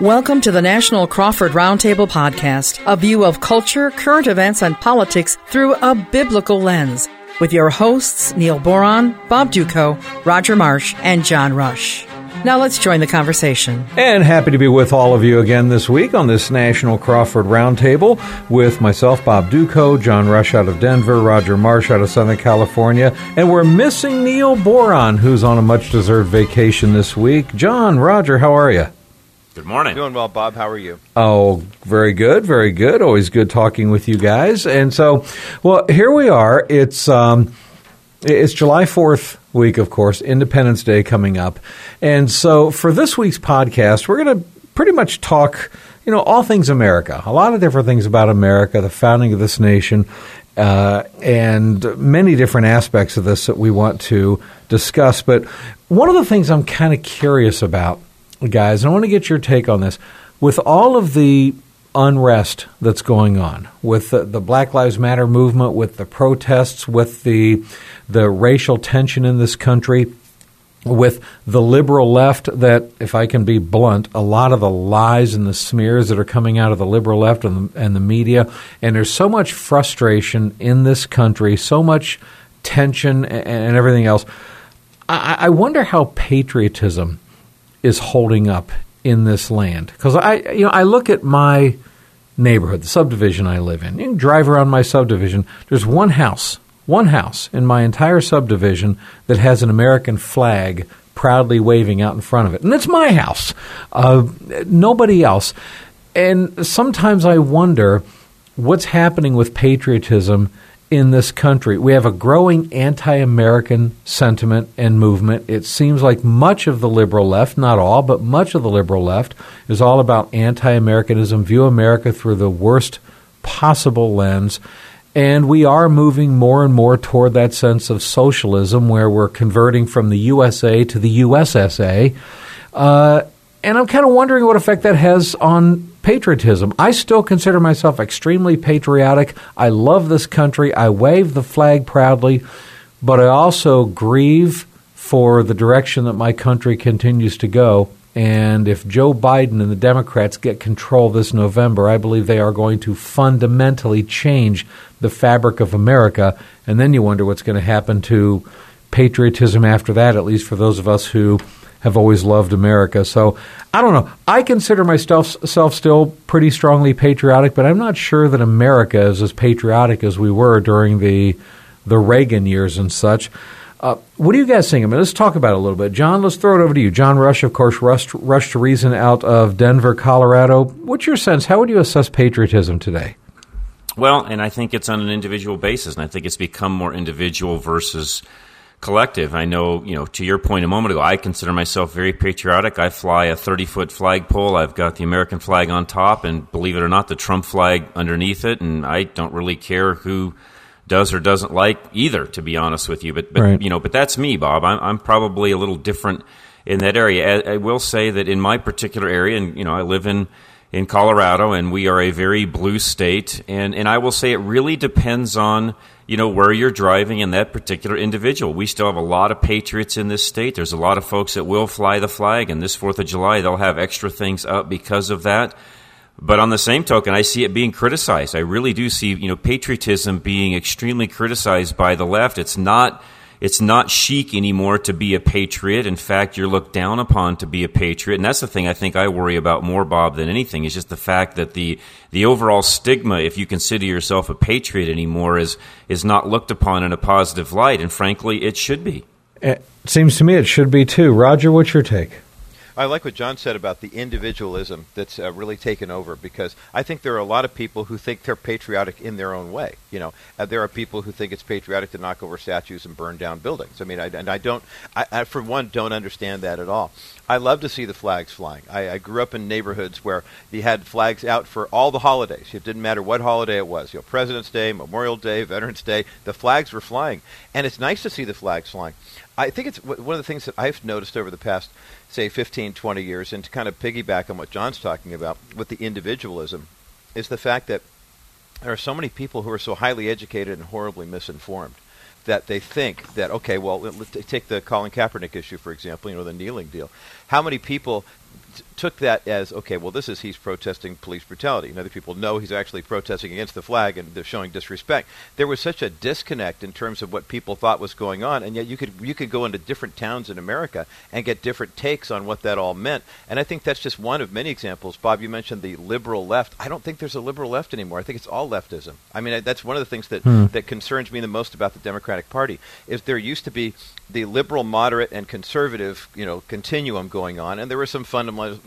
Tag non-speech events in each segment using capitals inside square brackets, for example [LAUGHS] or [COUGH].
Welcome to the National Crawford Roundtable Podcast, a view of culture, current events, and politics through a biblical lens, with your hosts Neil Boron, Bob Dutko, Roger Marsh, and John Rush. Now let's join the conversation. And happy to be with all of you again this week on this National Crawford Roundtable with myself, Bob Dutko, John Rush out of Denver, Roger Marsh out of Southern California, and we're missing Neil Boron, who's on a much deserved vacation this week. John, Roger, how are you? Good morning. Doing well, Bob. How are you? Oh, very good, very good. Always good talking with you guys. And so, well, here we are. It's um, it's July Fourth week, of course, Independence Day coming up, and so for this week's podcast, we're going to pretty much talk, you know, all things America, a lot of different things about America, the founding of this nation, uh, and many different aspects of this that we want to discuss. But one of the things I'm kind of curious about guys, I want to get your take on this. With all of the unrest that's going on, with the, the, Black Lives Matter movement, with the protests, with the the racial tension in this country, with the liberal left, that if I can be blunt, a lot of the lies and the smears that are coming out of the liberal left and the, and the media, and there's so much frustration in this country, so much tension and, and everything else. I, I wonder how patriotism is holding up in this land because I you know I look at my neighborhood, the subdivision I live in. You can drive around my subdivision. There's one house, one house in my entire subdivision that has an American flag proudly waving out in front of it, and it's my house. Uh, nobody else. And sometimes I wonder what's happening with patriotism in this country. We have a growing anti American sentiment and movement. It seems like much of the liberal left, not all, but much of the liberal left, is all about anti Americanism, view America through the worst possible lens. And we are moving more and more toward that sense of socialism where we're converting from the USA to the USSA. Uh, and I'm kind of wondering what effect that has on patriotism. I still consider myself extremely patriotic. I love this country. I wave the flag proudly, but I also grieve for the direction that my country continues to go. And if Joe Biden and the Democrats get control this November, I believe they are going to fundamentally change the fabric of America. And then you wonder what's going to happen to patriotism after that, at least for those of us who have always loved America. So I don't know. I consider myself self still pretty strongly patriotic, but I'm not sure that America is as patriotic as we were during the the Reagan years and such. Uh, what do you guys think? I mean, let's talk about it a little bit. John, let's throw it over to you. John Rush, of course, Rush, Rush to Reason out of Denver, Colorado. What's your sense? How would you assess patriotism today? Well, and I think it's on an individual basis, and I think it's become more individual versus collective. I know, you know, to your point a moment ago, I consider myself very patriotic. I fly a 30 foot flagpole. I've got the American flag on top, and believe it or not, the Trump flag underneath it. And I don't really care who does or doesn't like either, to be honest with you. But, but right. you know, but that's me, Bob. I'm, I'm probably a little different in that area. I, I will say that in my particular area, and you know, I live in in Colorado, and we are a very blue state. And and I will say it really depends on you know where you're driving and that particular individual. We still have a lot of patriots in this state. There's a lot of folks that will fly the flag, and this Fourth of July they'll have extra things up because of that. But on the same token, I see it being criticized. I really do see you know patriotism being extremely criticized by the left. It's not it's not chic anymore to be a patriot. In fact, you're looked down upon to be a patriot, and that's the thing I think I worry about more, Bob, than anything. Is just the fact that the the overall stigma, if you consider yourself a patriot anymore, is is not looked upon in a positive light, and frankly, it should be. It seems to me it should be too. Roger, what's your take? I like what John said about the individualism that's uh, really taken over because I think there are a lot of people who think they're patriotic in their own way. You know, uh, there are people who think it's patriotic to knock over statues and burn down buildings. I mean, I, and I don't, I, I, for one, don't understand that at all. I love to see the flags flying. I, I grew up in neighborhoods where you had flags out for all the holidays. It didn't matter what holiday it was. You know, President's Day, Memorial Day, Veterans Day. The flags were flying, and it's nice to see the flags flying. I think it's one of the things that I've noticed over the past say 15, 20 years, and to kind of piggyback on what John's talking about with the individualism, is the fact that there are so many people who are so highly educated and horribly misinformed that they think that okay, well, let's take the Colin Kaepernick issue for example, you know, the kneeling deal. How many people took that as okay. Well, this is he's protesting police brutality, and other people know he's actually protesting against the flag and they're showing disrespect. There was such a disconnect in terms of what people thought was going on, and yet you could you could go into different towns in America and get different takes on what that all meant. And I think that's just one of many examples. Bob, you mentioned the liberal left. I don't think there's a liberal left anymore. I think it's all leftism. I mean, that's one of the things that hmm. that concerns me the most about the Democratic Party is there used to be the liberal, moderate, and conservative, you know, continuum going on, and there were some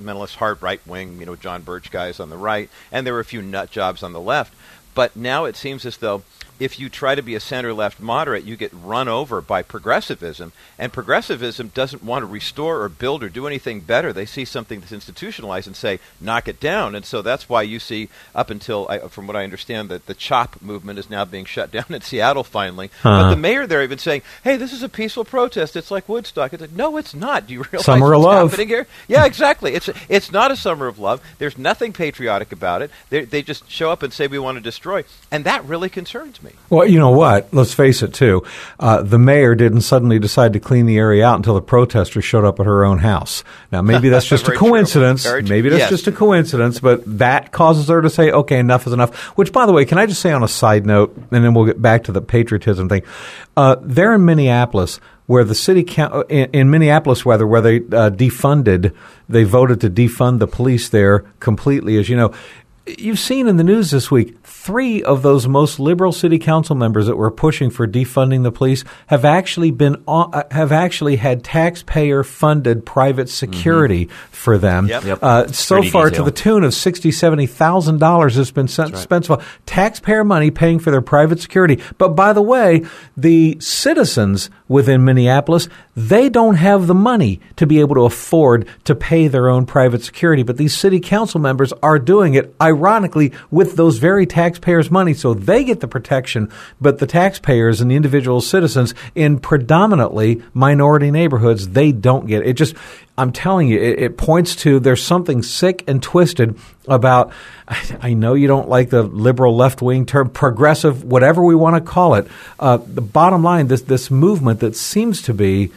fundamentalist, hard right wing, you know, John Birch guys on the right, and there were a few nut jobs on the left. But now it seems as though if you try to be a center left moderate, you get run over by progressivism. And progressivism doesn't want to restore or build or do anything better. They see something that's institutionalized and say, knock it down. And so that's why you see, up until, from what I understand, that the CHOP movement is now being shut [LAUGHS] down in Seattle finally. Huh. But uh-huh. the mayor there even saying, hey, this is a peaceful protest. It's like Woodstock. It's like, no, it's not. Do you [LAUGHS] realize summer what's of love. happening here? Yeah, exactly. It's, it's not a summer of love. There's nothing patriotic about it. They, they just show up and say, we want to destroy. And that really concerns me. Well, you know what? Let's face it, too. Uh, the mayor didn't suddenly decide to clean the area out until the protesters showed up at her own house. Now, maybe that's [LAUGHS] just a coincidence. Maybe that's yes. just a coincidence, but that causes her to say, okay, enough is enough. Which, by the way, can I just say on a side note, and then we'll get back to the patriotism thing. Uh, there in Minneapolis, where the city count in, in Minneapolis, whether where they uh, defunded, they voted to defund the police there completely. As you know, you've seen in the news this week, three of those most liberal city council members that were pushing for defunding the police have actually been uh, have actually had taxpayer funded private security mm-hmm. for them. Yep. Uh, so far, detail. to the tune of sixty, seventy thousand dollars has been spent right. taxpayer money paying for their private security. But by the way, the citizens within Minneapolis they don't have the money to be able to afford to pay their own private security. But these city council members are doing it. I ironically, with those very taxpayers' money. So they get the protection, but the taxpayers and the individual citizens in predominantly minority neighborhoods, they don't get it. it just, I'm telling you, it, it, points to there's something sick and twisted about. I know you don't like the liberal left wing term, progressive, whatever we want to call it. Uh, the bottom line, this this movement that seems to be,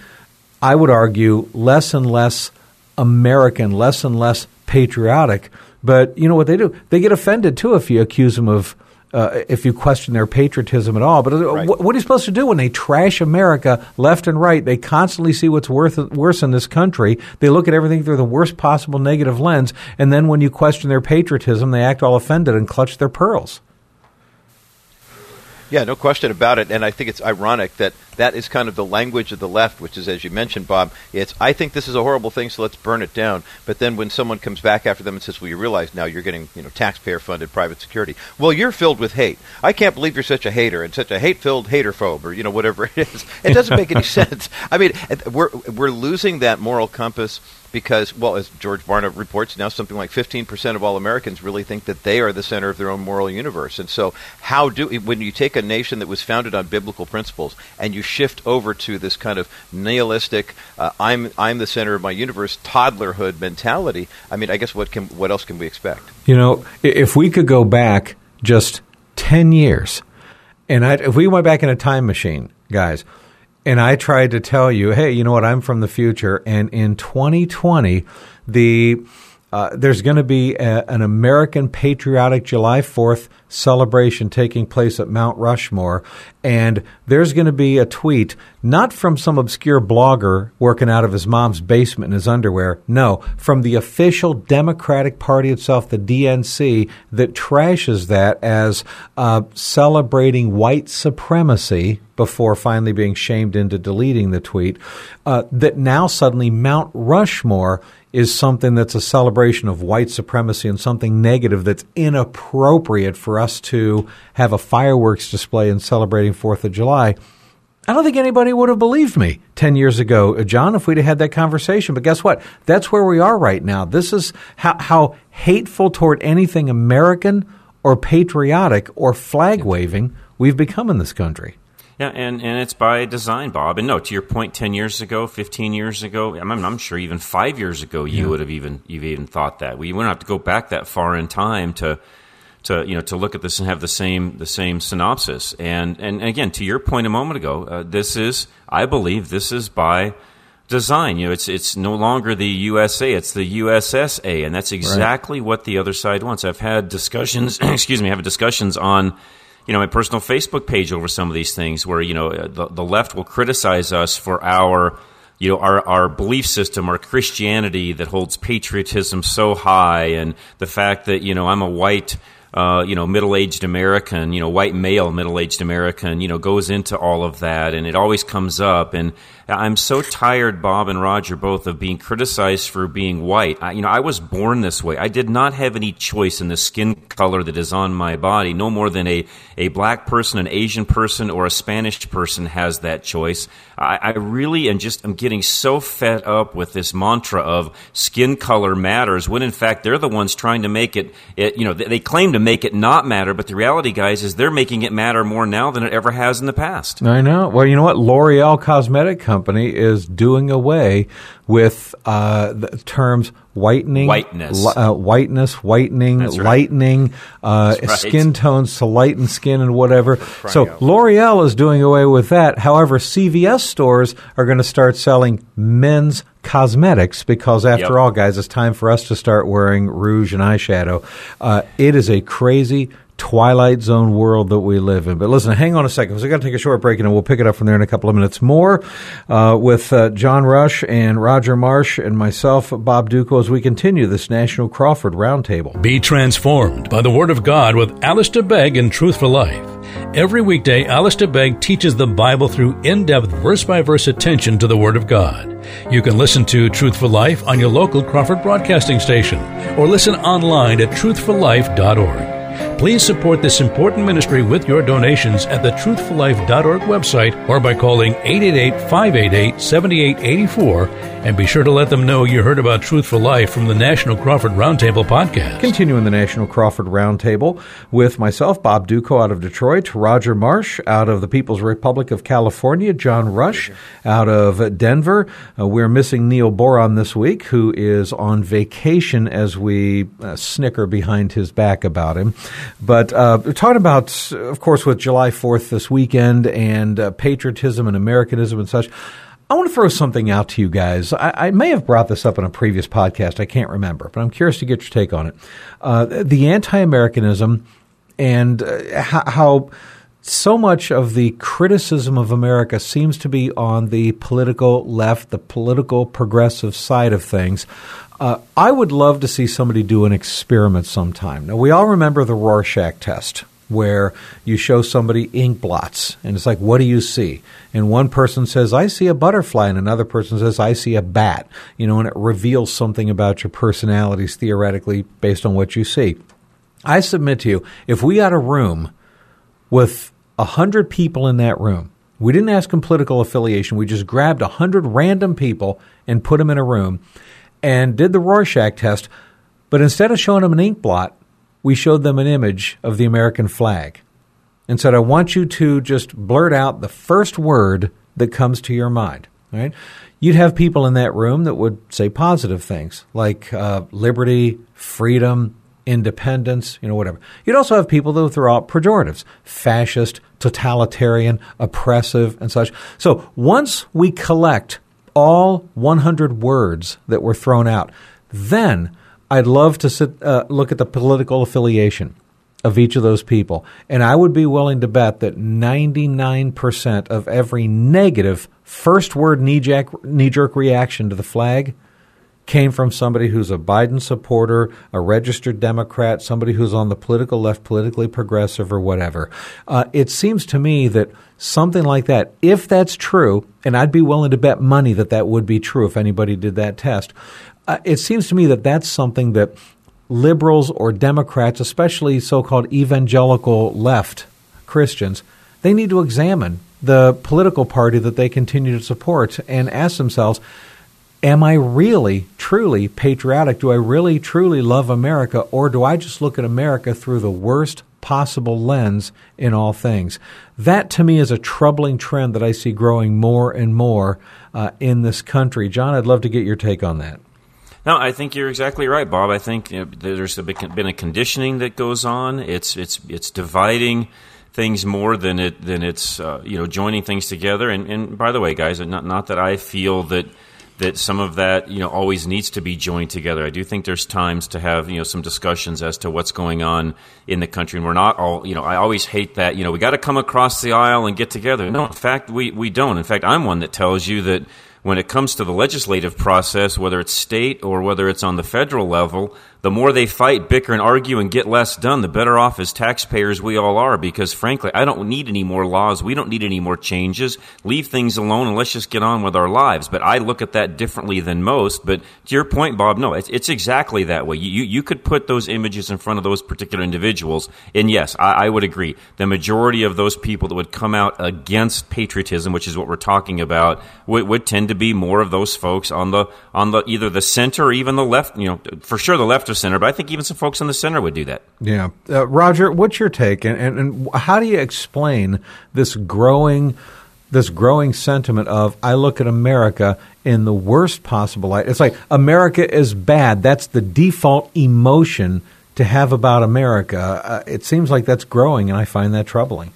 I would argue, less and less American, less and less patriotic. But you know what they do? They get offended too if you accuse them of. Uh, if you question their patriotism at all. But uh, right. what, what are you supposed to do when they trash America left and right? They constantly see what's worth, worse in this country. They look at everything through the worst possible negative lens. And then when you question their patriotism, they act all offended and clutch their pearls. Yeah, no question about it. And I think it's ironic that that is kind of the language of the left, which is, as you mentioned, Bob, it's, I think this is a horrible thing, so let's burn it down. But then when someone comes back after them and says, well, you realize now you're getting, you know, taxpayer funded private security. Well, you're filled with hate. I can't believe you're such a hater and such a hate filled hater phobe or, you know, whatever it is. It doesn't make any [LAUGHS] sense. I mean, we're, we're losing that moral compass because, well, as George Barna reports, now something like 15% of all Americans really think that they are the center of their own moral universe. And so, how do when you take a nation that was founded on biblical principles and you shift over to this kind of nihilistic, uh, I'm I'm the center of my universe, toddlerhood mentality? I mean, I guess what can what else can we expect? You know, if we could go back just 10 years, and I, if we went back in a time machine, guys and I tried to tell you, hey, you know what? I'm from the future, and in 2020, the uh, there's going to be a, an American Patriotic July 4th celebration taking place at Mount Rushmore. And there's going to be a tweet, not from some obscure blogger working out of his mom's basement in his underwear. No, from the official Democratic Party itself, the DNC, that trashes that as uh, celebrating white supremacy before finally being shamed into deleting the tweet. Uh, that now suddenly Mount Rushmore is something that's a celebration of white supremacy and something negative that's inappropriate for us to have a fireworks display in celebrating Fourth of July. I don't think anybody would have believed me 10 years ago, John, if we'd have had that conversation. But guess what? That's where we are right now. This is how, how hateful toward anything American or patriotic or flag waving we've become in this country. Yeah, and, and it's by design, Bob. And no, to your point, ten years ago, fifteen years ago, I'm, I'm sure even five years ago, you yeah. would have even you've even thought that. We wouldn't have to go back that far in time to to you know to look at this and have the same the same synopsis. And and again, to your point a moment ago, uh, this is I believe this is by design. You know, it's it's no longer the USA, it's the USSA, and that's exactly right. what the other side wants. I've had discussions. [CLEARS THROAT] excuse me, I have discussions on. You know, my personal Facebook page over some of these things where, you know, the, the left will criticize us for our you know our our belief system, our Christianity that holds patriotism so high, and the fact that you know I'm a white uh, you know, middle-aged American, you know, white male middle-aged American, you know, goes into all of that, and it always comes up. And I'm so tired, Bob and Roger, both of being criticized for being white. I, you know, I was born this way. I did not have any choice in the skin color that is on my body, no more than a, a black person, an Asian person, or a Spanish person has that choice. I, I really am just, I'm getting so fed up with this mantra of skin color matters, when in fact they're the ones trying to make it, it you know, they, they claim to make it not matter, but the reality, guys, is they're making it matter more now than it ever has in the past. I know. Well, you know what? L'Oreal Cosmetic company is doing away with uh, the terms whitening, whiteness, uh, whiteness, whitening, right. lightening, uh, right. skin tones to lighten skin and whatever. So L'Oreal is doing away with that. However, CVS stores are going to start selling men's cosmetics because, after yep. all, guys, it's time for us to start wearing rouge and eyeshadow. Uh, it is a crazy Twilight Zone world that we live in. But listen, hang on a second because I got to take a short break and we'll pick it up from there in a couple of minutes more uh, with uh, John Rush and Roger Marsh and myself, Bob Dutko, as we continue this National Crawford Roundtable. Be transformed by the Word of God with Alistair Begg and Truth for Life. Every weekday, Alistair Begg teaches the Bible through in depth, verse by verse attention to the Word of God. You can listen to Truth for Life on your local Crawford broadcasting station or listen online at truthforlife.org. Please support this important ministry with your donations at the truthforlife.org website or by calling 888-588-7884 and be sure to let them know you heard about Truth for Life from the National Crawford Roundtable podcast. Continuing the National Crawford Roundtable with myself, Bob Dutko out of Detroit, Roger Marsh out of the People's Republic of California, John Rush out of Denver. Uh, we're missing Neil Boron this week, who is on vacation as we uh, snicker behind his back about him. But uh, talking about, of course, with July 4th this weekend and uh, patriotism and Americanism and such. I want to throw something out to you guys. I, I, may have brought this up in a previous podcast. I can't remember, but I'm curious to get your take on it. Uh, the anti-Americanism and uh, how so much of the criticism of America seems to be on the political left, the political progressive side of things. Uh, I would love to see somebody do an experiment sometime. Now, we all remember the Rorschach test where you show somebody ink blots and it's like what do you see and one person says i see a butterfly and another person says i see a bat you know and it reveals something about your personalities theoretically based on what you see i submit to you if we had a room with a hundred people in that room we didn't ask them political affiliation we just grabbed a hundred random people and put them in a room and did the rorschach test but instead of showing them an ink blot we showed them an image of the American flag and said, I want you to just blurt out the first word that comes to your mind. Right? You'd have people in that room that would say positive things like uh, liberty, freedom, independence, you know, whatever. You'd also have people that would throw out pejoratives, fascist, totalitarian, oppressive, and such. So once we collect all 100 words that were thrown out, then I'd love to sit, uh, look at the political affiliation of each of those people. And I would be willing to bet that 99% of every negative first word knee jerk reaction to the flag came from somebody who's a Biden supporter, a registered Democrat, somebody who's on the political left, politically progressive, or whatever. Uh, it seems to me that something like that, if that's true, and I'd be willing to bet money that that would be true if anybody did that test, uh, it seems to me that that's something that liberals or Democrats, especially so called evangelical left Christians, they need to examine the political party that they continue to support and ask themselves, Am I really, truly patriotic? Do I really, truly love America? Or do I just look at America through the worst possible lens in all things? That to me is a troubling trend that I see growing more and more uh, in this country. John, I'd love to get your take on that. No, I think you're exactly right, Bob. I think you know, there's been a conditioning that goes on. It's it's it's dividing things more than it than it's uh, you know joining things together. And, and by the way, guys, not not that I feel that that some of that you know always needs to be joined together. I do think there's times to have you know some discussions as to what's going on in the country, and we're not all you know. I always hate that you know we got to come across the aisle and get together. No, in fact we we don't. In fact, I'm one that tells you that when it comes to the legislative process, whether it's state or whether it's on the federal level, the more they fight, bicker, and argue and get less done, the better off as taxpayers we all are. Because frankly, I don't need any more laws. We don't need any more changes. Leave things alone and let's just get on with our lives. But I look at that differently than most. But to your point, Bob, no, it's, it's exactly that way. You, you could put those images in front of those particular individuals. And yes, I, I would agree. The majority of those people that would come out against patriotism, which is what we're talking about, would, would tend to be more of those folks on the, on the, either the center or even the left, you know, for sure the left or center, but I think even some folks in the center would do that. Yeah. Uh, Roger, what's your take? And, and, and how do you explain this growing this growing sentiment of I look at America in the worst possible light. It's like America is bad. That's the default emotion to have about America. Uh, it seems like that's growing, and I find that troubling.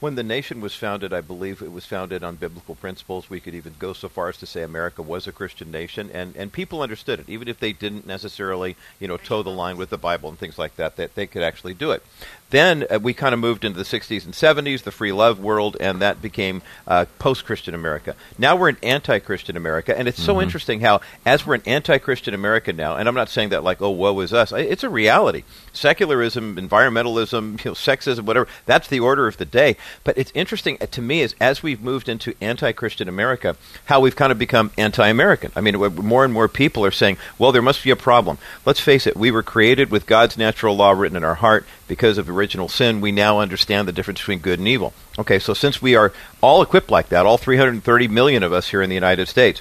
When the nation was founded, I believe it was founded on biblical principles. We could even go so far as to say America was a Christian nation, and, and people understood it, even if they didn't necessarily, you know, toe the line with the Bible and things like that. That they could actually do it. Then uh, we kind of moved into the 60s and 70s, the free love world, and that became uh, post Christian America. Now we're in anti Christian America, and it's mm-hmm. so interesting how, as we're an anti Christian America now, and I'm not saying that like, oh, woe is us, it's a reality. Secularism, environmentalism, you know, sexism, whatever, that's the order of the day. But it's interesting uh, to me is as we've moved into anti Christian America, how we've kind of become anti American. I mean, more and more people are saying, well, there must be a problem. Let's face it, we were created with God's natural law written in our heart because of original sin, we now understand the difference between good and evil. Okay, so since we are all equipped like that, all 330 million of us here in the United States,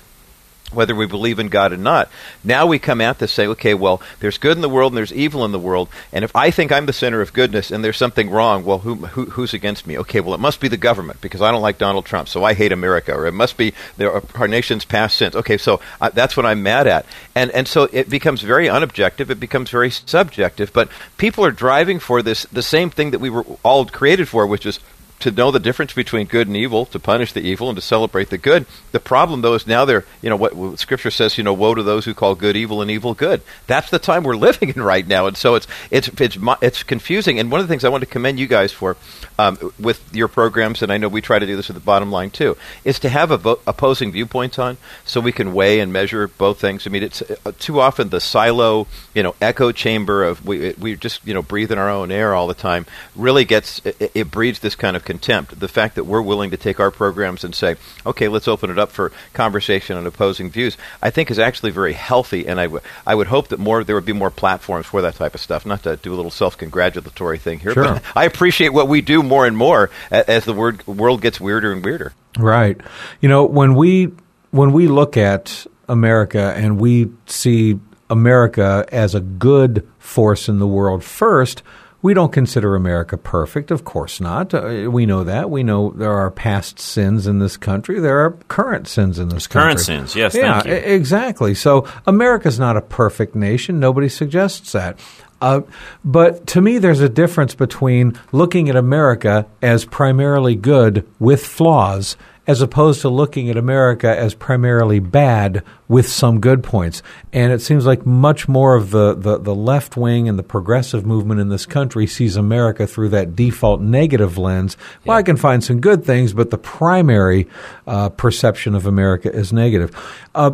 whether we believe in God or not. Now we come at this say, okay, well, there's good in the world and there's evil in the world, and if I think I'm the center of goodness and there's something wrong, well, who, who, who's against me? Okay, well, it must be the government because I don't like Donald Trump, so I hate America, or it must be the, our nation's past sins. Okay, so uh, that's what I'm mad at, and and so it becomes very unobjective. It becomes very subjective. But people are driving for this the same thing that we were all created for, which is to know the difference between good and evil, to punish the evil, and to celebrate the good. The problem, though, is now they're, you know, what, what, Scripture says, you know, woe to those who call good evil and evil good. That's the time we're [LAUGHS] living in right now, and so it's it's it's it's confusing. And one of the things I want to commend you guys for um, with your programs, and I know we try to do this at the bottom line too, is to have vo- opposing viewpoints on, so we can weigh and measure both things. I mean, it's uh, too often the silo, you know, echo chamber of we we just you know breathe in our own air all the time really gets it, it breeds this kind of contempt. The fact that we're willing to take our programs and say, okay, let's open it up for conversation on opposing views, I think is actually very healthy. And I, w- I would hope that more there would be more platforms for that type of stuff. Not to do a little self congratulatory thing here, sure. but I appreciate what we do more and more as the word, world gets weirder and weirder. Right. You know, when we when we look at America and we see America as a good force in the world first, we don't consider America perfect, of course not. Uh, we know that. We know there are past sins in this country. There are current sins in this country. Current sins, yes. Yeah, exactly. So America's not a perfect nation. Nobody suggests that. Uh, but to me, there's a difference between looking at America as primarily good with flaws as opposed to looking at America as primarily bad with some good points. And it seems like much more of the, the, the, left wing and the progressive movement in this country sees America through that default negative lens. Well, I can find some good things, but the primary uh, perception of America is negative. Uh,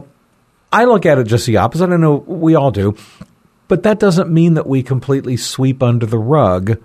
I look at it just the opposite. I know we all do. But that doesn't mean that we completely sweep under the rug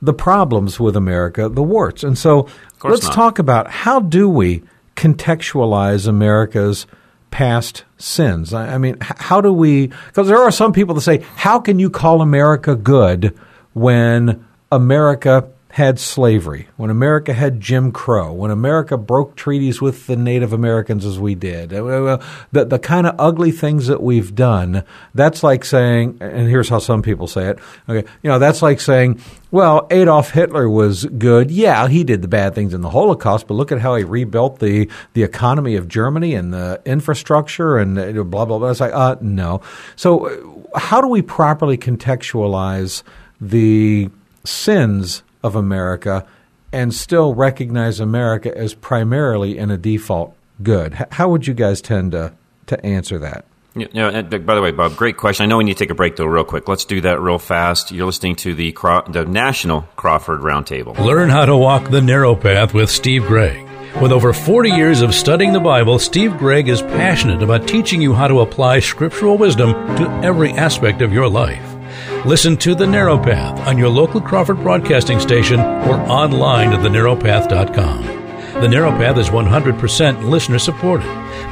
the problems with America, the warts. And so let's not. talk about how do we contextualize America's past sins? I, I mean, how do we, because there are some people that say, how can you call America good when America had slavery, when America had Jim Crow, when America broke treaties with the Native Americans as we did, uh, the, the kind of ugly things that we've done, that's like saying, and here's how some people say it, okay, you know, that's like saying, well, Adolf Hitler was good. Yeah, he did the bad things in the Holocaust, but look at how he rebuilt the, the economy of Germany and the infrastructure and uh, blah, blah, blah. It's like, uh, no. So, uh, how do we properly contextualize the sins of America and still recognize America as primarily in a default good. How would you guys tend to to answer that. Yeah, yeah, and by the way, Bob, great question. I know we need to take a break though, real quick. Let's do that real fast. You're listening to the Cro- the National Crawford Roundtable. Learn how to walk the narrow path with Steve Gregg. With over 40 years of studying the Bible, Steve Gregg is passionate about teaching you how to apply scriptural wisdom to every aspect of your life. Listen to The Narrow Path on your local Crawford broadcasting station or online at thenarrowpath.com. The Narrow Path is 100% listener supported.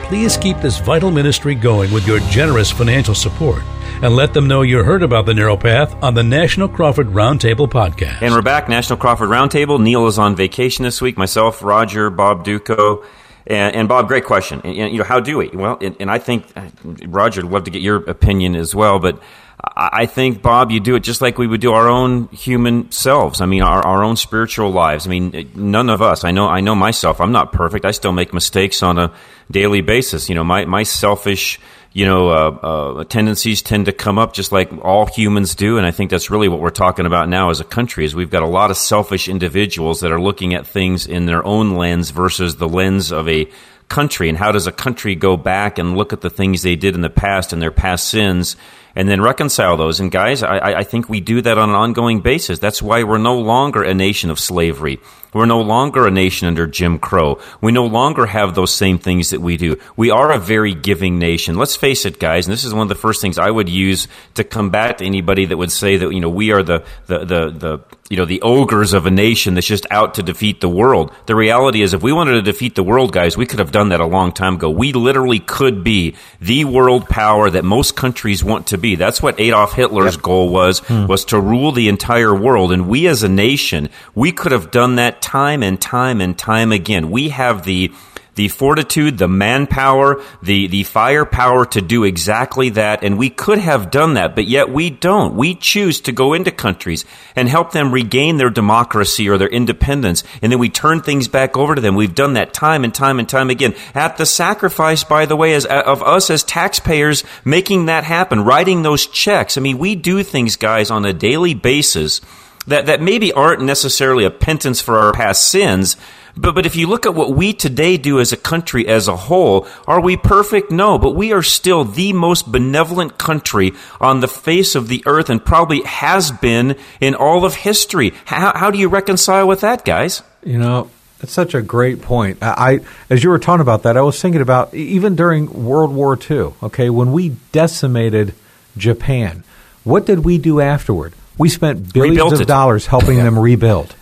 Please keep this vital ministry going with your generous financial support and let them know you heard about the Narrow Path on the National Crawford Roundtable podcast. And we're back, National Crawford Roundtable. Neil is on vacation this week. Myself, Roger, Bob Dutko, And, and Bob, great question. And, you know, how do we? Well, and, and I think uh, Roger, would love to get your opinion as well, but I think, Bob, you do it just like we would do our own human selves. I mean, our, our own spiritual lives. I mean, none of us. I know. I know myself. I'm not perfect. I still make mistakes on a daily basis. You know, my my selfish, you know, uh, uh, tendencies tend to come up just like all humans do. And I think that's really what we're talking about now as a country. Is we've got a lot of selfish individuals that are looking at things in their own lens versus the lens of a country. And how does a country go back and look at the things they did in the past and their past sins? And then reconcile those. And guys, I, I think we do that on an ongoing basis. That's why we're no longer a nation of slavery. We're no longer a nation under Jim Crow. We no longer have those same things that we do. We are a very giving nation. Let's face it, guys, and this is one of the first things I would use to combat anybody that would say that, you know, we are the, the, the, the you know, the ogres of a nation that's just out to defeat the world. The reality is if we wanted to defeat the world, guys, we could have done that a long time ago. We literally could be the world power that most countries want to be. That's what Adolf Hitler's yep. goal was, hmm. was to rule the entire world. And we as a nation, we could have done that time and time and time again. We have the the fortitude, the manpower, the, the firepower to do exactly that. And we could have done that, but yet we don't. We choose to go into countries and help them regain their democracy or their independence. And then we turn things back over to them. We've done that time and time and time again at the sacrifice, by the way, as, of us as taxpayers making that happen, writing those checks. I mean, we do things, guys, on a daily basis that, that maybe aren't necessarily a penance for our past sins, but, but if you look at what we today do as a country as a whole, are we perfect? No, but we are still the most benevolent country on the face of the earth and probably has been in all of history. How, how do you reconcile with that, guys? You know, that's such a great point. I, as you were talking about that, I was thinking about even during World War II. Okay, when we decimated Japan, what did we do afterward? We spent billions Rebuilt of it. dollars helping them rebuild.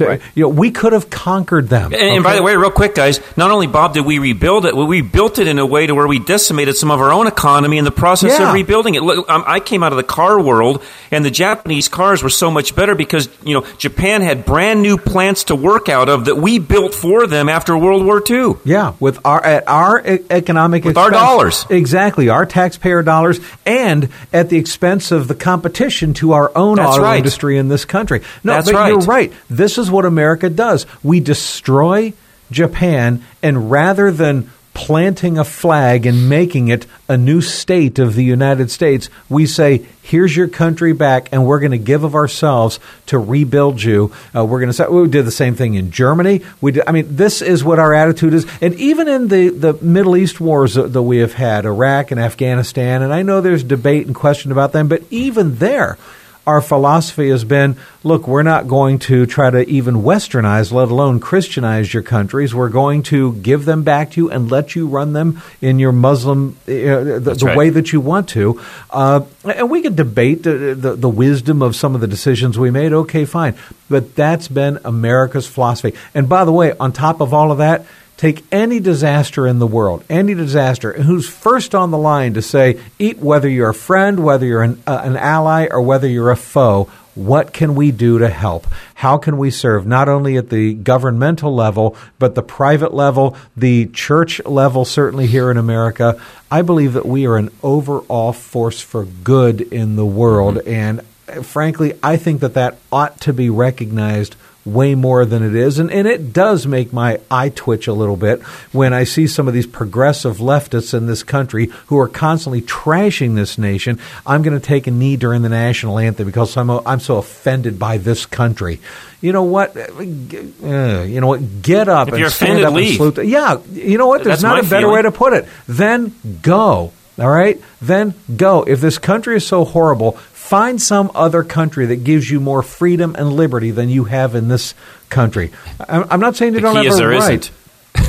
So right. you know, we could have conquered them. And, okay? and, by the way, real quick, guys, not only Bob did we rebuild it, we built it in a way to where we decimated some of our own economy in the process yeah. of rebuilding it. Look, um, I came out of the car world, and the Japanese cars were so much better because you know Japan had brand new plants to work out of that we built for them after World War II. Yeah, with our at our economic with expense, our dollars, exactly our taxpayer dollars, and at the expense of the competition to our own That's auto right. industry in this country. No, That's but right. you're right. This is what America does. We destroy Japan, and rather than planting a flag and making it a new state of the United States, we say, here's your country back, and we're going to give of ourselves to rebuild you. Uh, we're going to say, we did the same thing in Germany. We did, I mean, this is what our attitude is. And even in the, the Middle East wars that, that we have had, Iraq and Afghanistan, and I know there's debate and question about them, but even there, our philosophy has been look, we're not going to try to even westernize, let alone Christianize your countries. We're going to give them back to you and let you run them in your Muslim, uh, the, the right. way that you want to. Uh, and we can debate the, the, the wisdom of some of the decisions we made. Okay, fine. But that's been America's philosophy. And by the way, on top of all of that, Take any disaster in the world, any disaster, who's first on the line to say, eat whether you're a friend, whether you're an, uh, an ally, or whether you're a foe, what can we do to help? How can we serve not only at the governmental level, but the private level, the church level, certainly here in America? I believe that we are an overall force for good in the world. Mm-hmm. And uh, frankly, I think that that ought to be recognized way more than it is. And, and it does make my eye twitch a little bit when I see some of these progressive leftists in this country who are constantly trashing this nation. I'm going to take a knee during the national anthem because I'm, I'm so offended by this country. You know what? Uh, you know what? Get up if and you're stand offended, up leave. and salute. Yeah, you know what? There's That's not a better feeling. way to put it. Then go. All right? Then go. If this country is so horrible, find some other country that gives you more freedom and liberty than you have in this country. I'm not saying they The don't have a right. isn't.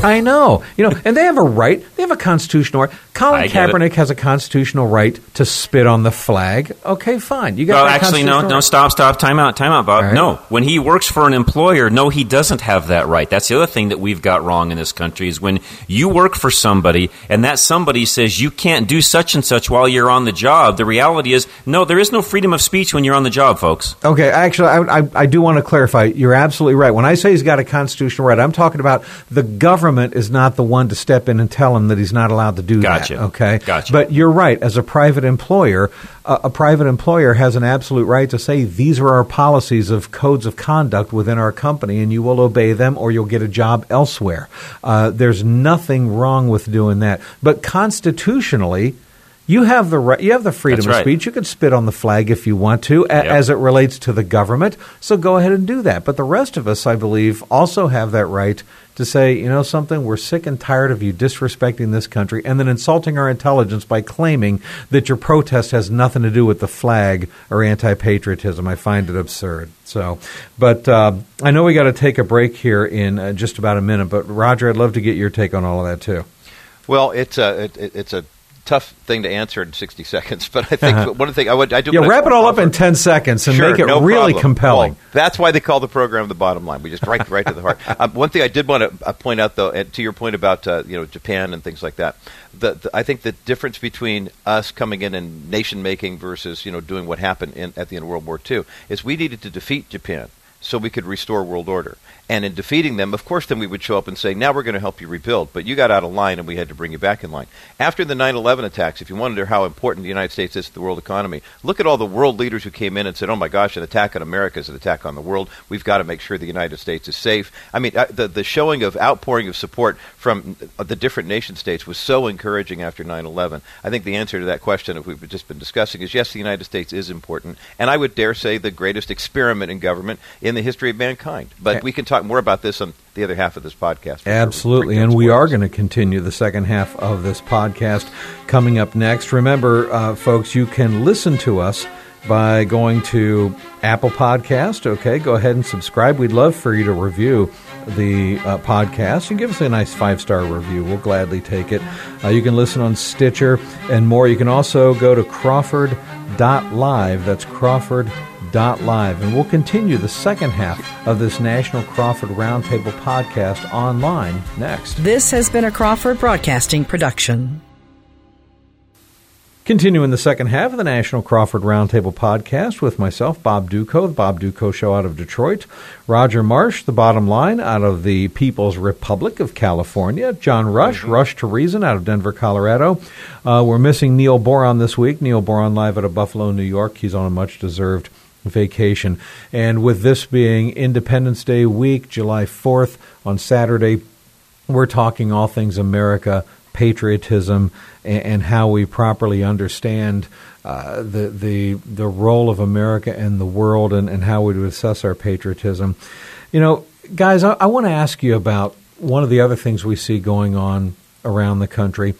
I know, you know, and they have a right. They have a constitutional right. Colin I. Kaepernick has a constitutional right to spit on the flag. Okay, fine. You got Well, actually, no, constitutional no, stop, stop, time out, time out, Bob. Right. No, when he works for an employer, no, he doesn't have that right. That's the other thing that we've got wrong in this country is when you work for somebody and that somebody says you can't do such and such while you're on the job. The reality is, no, there is no freedom of speech when you're on the job, folks. Okay, actually, I, I, I do want to clarify. You're absolutely right. When I say he's got a constitutional right, I'm talking about the government is not the one to step in and tell him that he's not allowed to do Gotcha. that. Okay, Gotcha. But you're right. As a private employer, uh, a private employer has an absolute right to say these are our policies of codes of conduct within our company, and you will obey them, or you'll get a job elsewhere. Uh, there's nothing wrong with doing that. But constitutionally. You have the right, you have the freedom That's of speech. You can spit on the flag if you want to, a- Yep. as it relates to the government. So go ahead and do that. But the rest of us, I believe, also have that right to say, you know something, we're sick and tired of you disrespecting this country and then insulting our intelligence by claiming that your protest has nothing to do with the flag or anti patriotism. I find it absurd. So, but uh, I know we got to take a break here in uh, just about a minute. But Roger, I'd love to get your take on all of that too. Well, it's a it, it- it's a tough thing to answer in 60 seconds, but I think one of the things I would I do Uh-huh. Yeah, wrap it all up in ten seconds and Sure, make it no really problem. compelling. Well, that's why they call the program the bottom line. We just right right to the heart. [LAUGHS] Um, one thing I did want to uh, point out, though, and to your point about uh, you know Japan and things like that, the, the, I think the difference between us coming in and nation making versus you know doing what happened in, at the end of World War II is we needed to defeat Japan so we could restore world order. And in defeating them, of course, then we would show up and say, now we're going to help you rebuild. But you got out of line and we had to bring you back in line. After the 9 11 attacks, if you wonder how important the United States is to the world economy, look at all the world leaders who came in and said, oh my gosh, an attack on America is an attack on the world. We've got to make sure the United States is safe. I mean, uh, the, the showing of outpouring of support from uh, the different nation states was so encouraging after 9 11. I think the answer to that question, if we've just been discussing, is yes, the United States is important. And I would dare say the greatest experiment in government in the history of mankind. But Yeah. we can talk more about this on the other half of this podcast. Absolutely. And we are going to continue the second half of this podcast coming up next. Remember, uh, folks, you can listen to us by going to Apple Podcast. Okay, go ahead and subscribe. We'd love for you to review the uh, podcast and give us a nice five star review. We'll gladly take it. Uh, you can listen on Stitcher and more. You can also go to Crawford.live. That's Crawford.live. Live, and we'll continue the second half of this National Crawford Roundtable podcast online next. This has been a Crawford Broadcasting production. Continuing the second half of the National Crawford Roundtable podcast with myself, Bob Dutko, the Bob Dutko Show out of Detroit, Roger Marsh, the bottom line out of the People's Republic of California, John Rush, Rush to Reason out of Denver, Colorado. Uh, we're missing Neil Boron this week. Neil Boron live out of Buffalo, New York. He's on a much deserved vacation. And with this being Independence Day week, July 4th on Saturday, we're talking all things America, patriotism, and, and how we properly understand uh, the the the role of America in the world, and, and how we would assess our patriotism. You know, guys, I, I want to ask you about one of the other things we see going on around the country.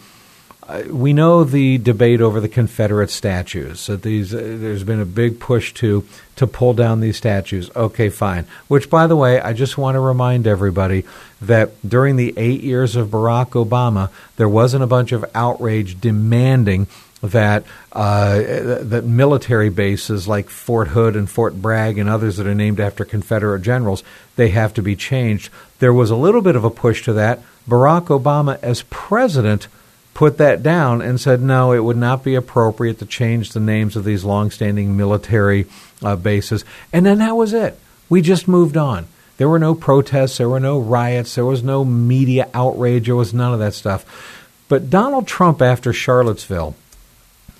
Uh, we know the debate over the Confederate statues. That these, uh, there's been a big push to to pull down these statues. Okay, fine. Which, by the way, I just want to remind everybody that during the eight years of Barack Obama, there wasn't a bunch of outrage demanding that uh, that military bases like Fort Hood and Fort Bragg and others that are named after Confederate generals they have to be changed. There was a little bit of a push to that. Barack Obama, as president, put that down and said no, it would not be appropriate to change the names of these longstanding military uh, bases. And then that was it. We just moved on. There were no protests, there were no riots, there was no media outrage, there was none of that stuff. But Donald Trump, after Charlottesville,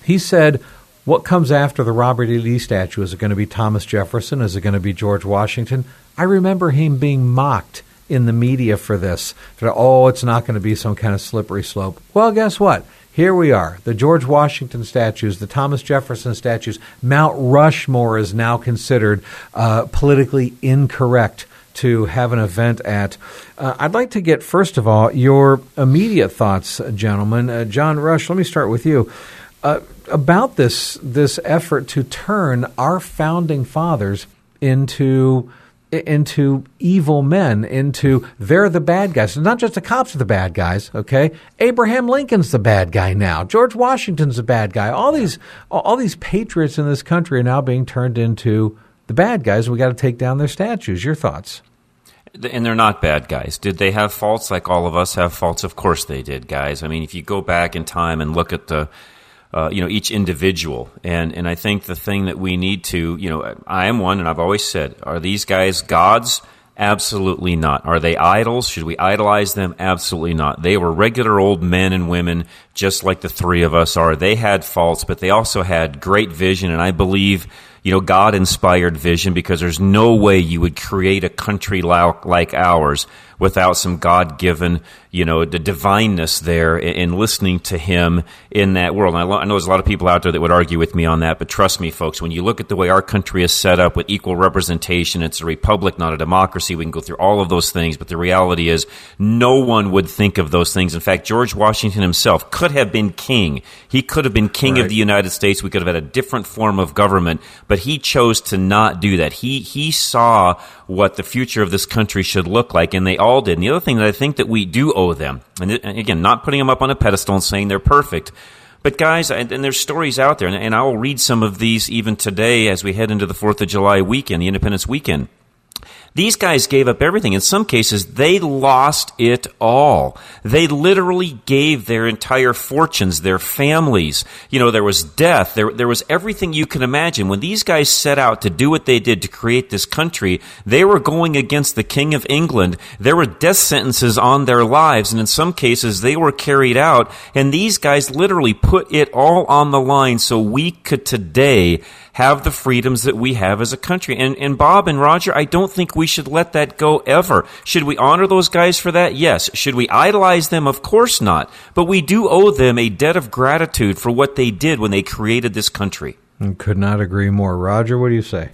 he said, What comes after the Robert E. Lee statue? Is it going to be Thomas Jefferson? Is it going to be George Washington? I remember him being mocked in the media for this. Oh, it's not going to be some kind of slippery slope. Well, guess what? Here we are. The George Washington statues, the Thomas Jefferson statues. Mount Rushmore is now considered uh, politically incorrect to have an event at. Uh, I'd like to get, first of all, your immediate thoughts, gentlemen. Uh, John Rush, let me start with you. Uh, about this this effort to turn our founding fathers into into evil men, into they're the bad guys. It's not just the cops are the bad guys, okay? Abraham Lincoln's the bad guy now. George Washington's the bad guy. All these all these patriots in this country are now being turned into the bad guys. We got to take down their statues. Your thoughts? And they're not bad guys. Did they have faults like all of us have faults? Of course they did, guys. I mean, if you go back in time and look at the uh, you know each individual and and I think the thing that we need to you know I am one and I've always said are these guys gods Absolutely not. Are they idols? Should we idolize them? Absolutely not. They were regular old men and women, just like the three of us are. They had faults, but they also had great vision, and I believe you know, God inspired vision because there's no way you would create a country like ours without some God given, you know, the divineness there in listening to Him in that world. And I know there's a lot of people out there that would argue with me on that, but trust me, folks, when you look at the way our country is set up with equal representation, it's a republic, not a democracy. We can go through all of those things, but the reality is no one would think of those things. In fact, George Washington himself could have been king. He could have been king right. of the United States. We could have had a different form of government, but he chose to not do that. He, he saw what the future of this country should look like, and they all did. And the other thing that I think that we do owe them, and again, not putting them up on a pedestal and saying they're perfect, but guys, and, and there's stories out there, and, and I will read some of these even today as we head into the Fourth of July weekend, the Independence weekend. These guys gave up everything. In some cases, they lost it all. They literally gave their entire fortunes, their families. You know, there was death. There, there was everything you can imagine. When these guys set out to do what they did to create this country, they were going against the King of England. There were death sentences on their lives, and in some cases, they were carried out. And these guys literally put it all on the line so we could today have the freedoms that we have as a country. And, and Bob and Roger, I don't think we should let that go ever. Should we honor those guys for that? Yes. Should we idolize them? Of course not. But we do owe them a debt of gratitude for what they did when they created this country. Could not agree more. Roger, what do you say?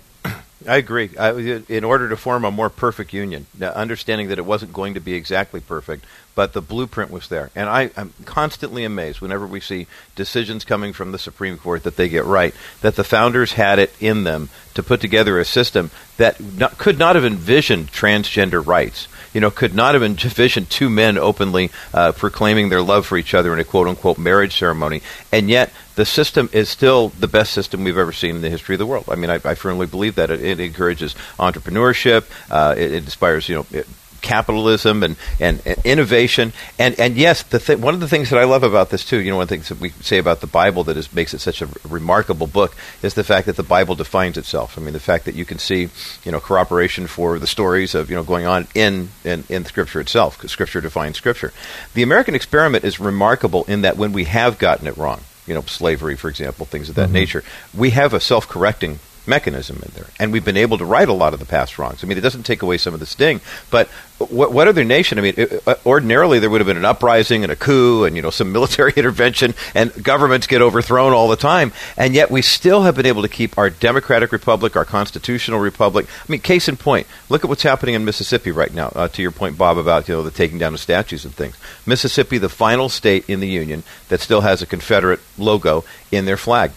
I agree. I, in order to form a more perfect union, understanding that it wasn't going to be exactly perfect, but the blueprint was there. And I, am constantly amazed whenever we see decisions coming from the Supreme Court that they get right, that the founders had it in them to put together a system that not, could not have envisioned transgender rights. You know, could not have envisioned two men openly uh, proclaiming their love for each other in a quote unquote marriage ceremony. And yet, the system is still the best system we've ever seen in the history of the world. I mean, I, I firmly believe that it, it encourages entrepreneurship. Uh, it, it, inspires, you know, it, capitalism and, and, and, innovation. And, and yes, the th- one of the things that I love about this, too, you know, one of the things that we say about the Bible that is, makes it such a remarkable book is the fact that the Bible defines itself. I mean, the fact that you can see, you know, corroboration for the stories of, you know, going on in, in, in Scripture itself, because Scripture defines Scripture. The American experiment is remarkable in that when we have gotten it wrong, you know, slavery, for example, things of that mm-hmm. nature, we have a self correcting mechanism in there. And we've been able to right a lot of the past wrongs. I mean, it doesn't take away some of the sting, but what, what other nation? I mean, it, uh, ordinarily there would have been an uprising and a coup and, you know, some [LAUGHS] military intervention and governments get overthrown all the time. And yet we still have been able to keep our democratic republic, our constitutional republic. I mean, case in point, look at what's happening in Mississippi right now. Uh, to your point, Bob, about, you know, the taking down of statues and things. Mississippi, the final state in the Union that still has a Confederate logo in their flag.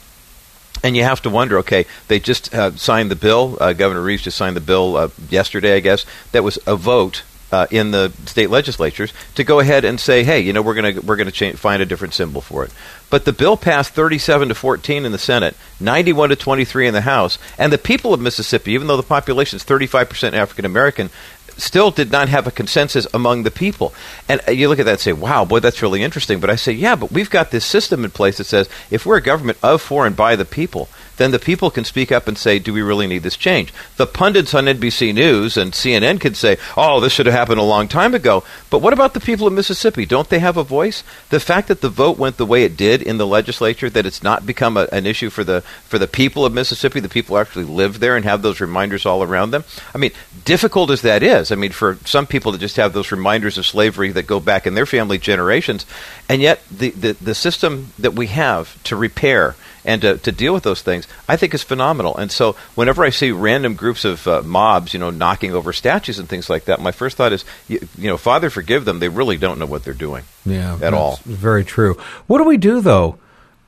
And you have to wonder, okay, they just uh, signed the bill. Uh, Governor Reeves just signed the bill uh, yesterday, I guess. That was a vote uh, in the state legislatures to go ahead and say, hey, you know, we're going to we're going to find a different symbol for it. But the bill passed 37 to 14 in the Senate, 91 to 23 in the House, and the people of Mississippi, even though the population is 35 percent African American, still did not have a consensus among the people. And uh, you look at that and say, wow, boy, that's really interesting. But I say, yeah, but we've got this system in place that says if we're a government of, for, and by the people, then the people can speak up and say, do we really need this change? The pundits on NBC News and CNN can say, oh, this should have happened a long time ago. But what about the people of Mississippi? Don't they have a voice? The fact that the vote went the way it did in the legislature, that it's not become a, an issue for the for the people of Mississippi, the people who actually live there and have those reminders all around them. I mean, difficult as that is, I mean, for some people to just have those reminders of slavery that go back in their family generations, and yet the, the, the system that we have to repair and to, to deal with those things, I think is phenomenal. And so, whenever I see random groups of uh, mobs, you know, knocking over statues and things like that, my first thought is, you, you, know, Father, forgive them. They really don't know what they're doing. Yeah, at all. Very true. What do we do though,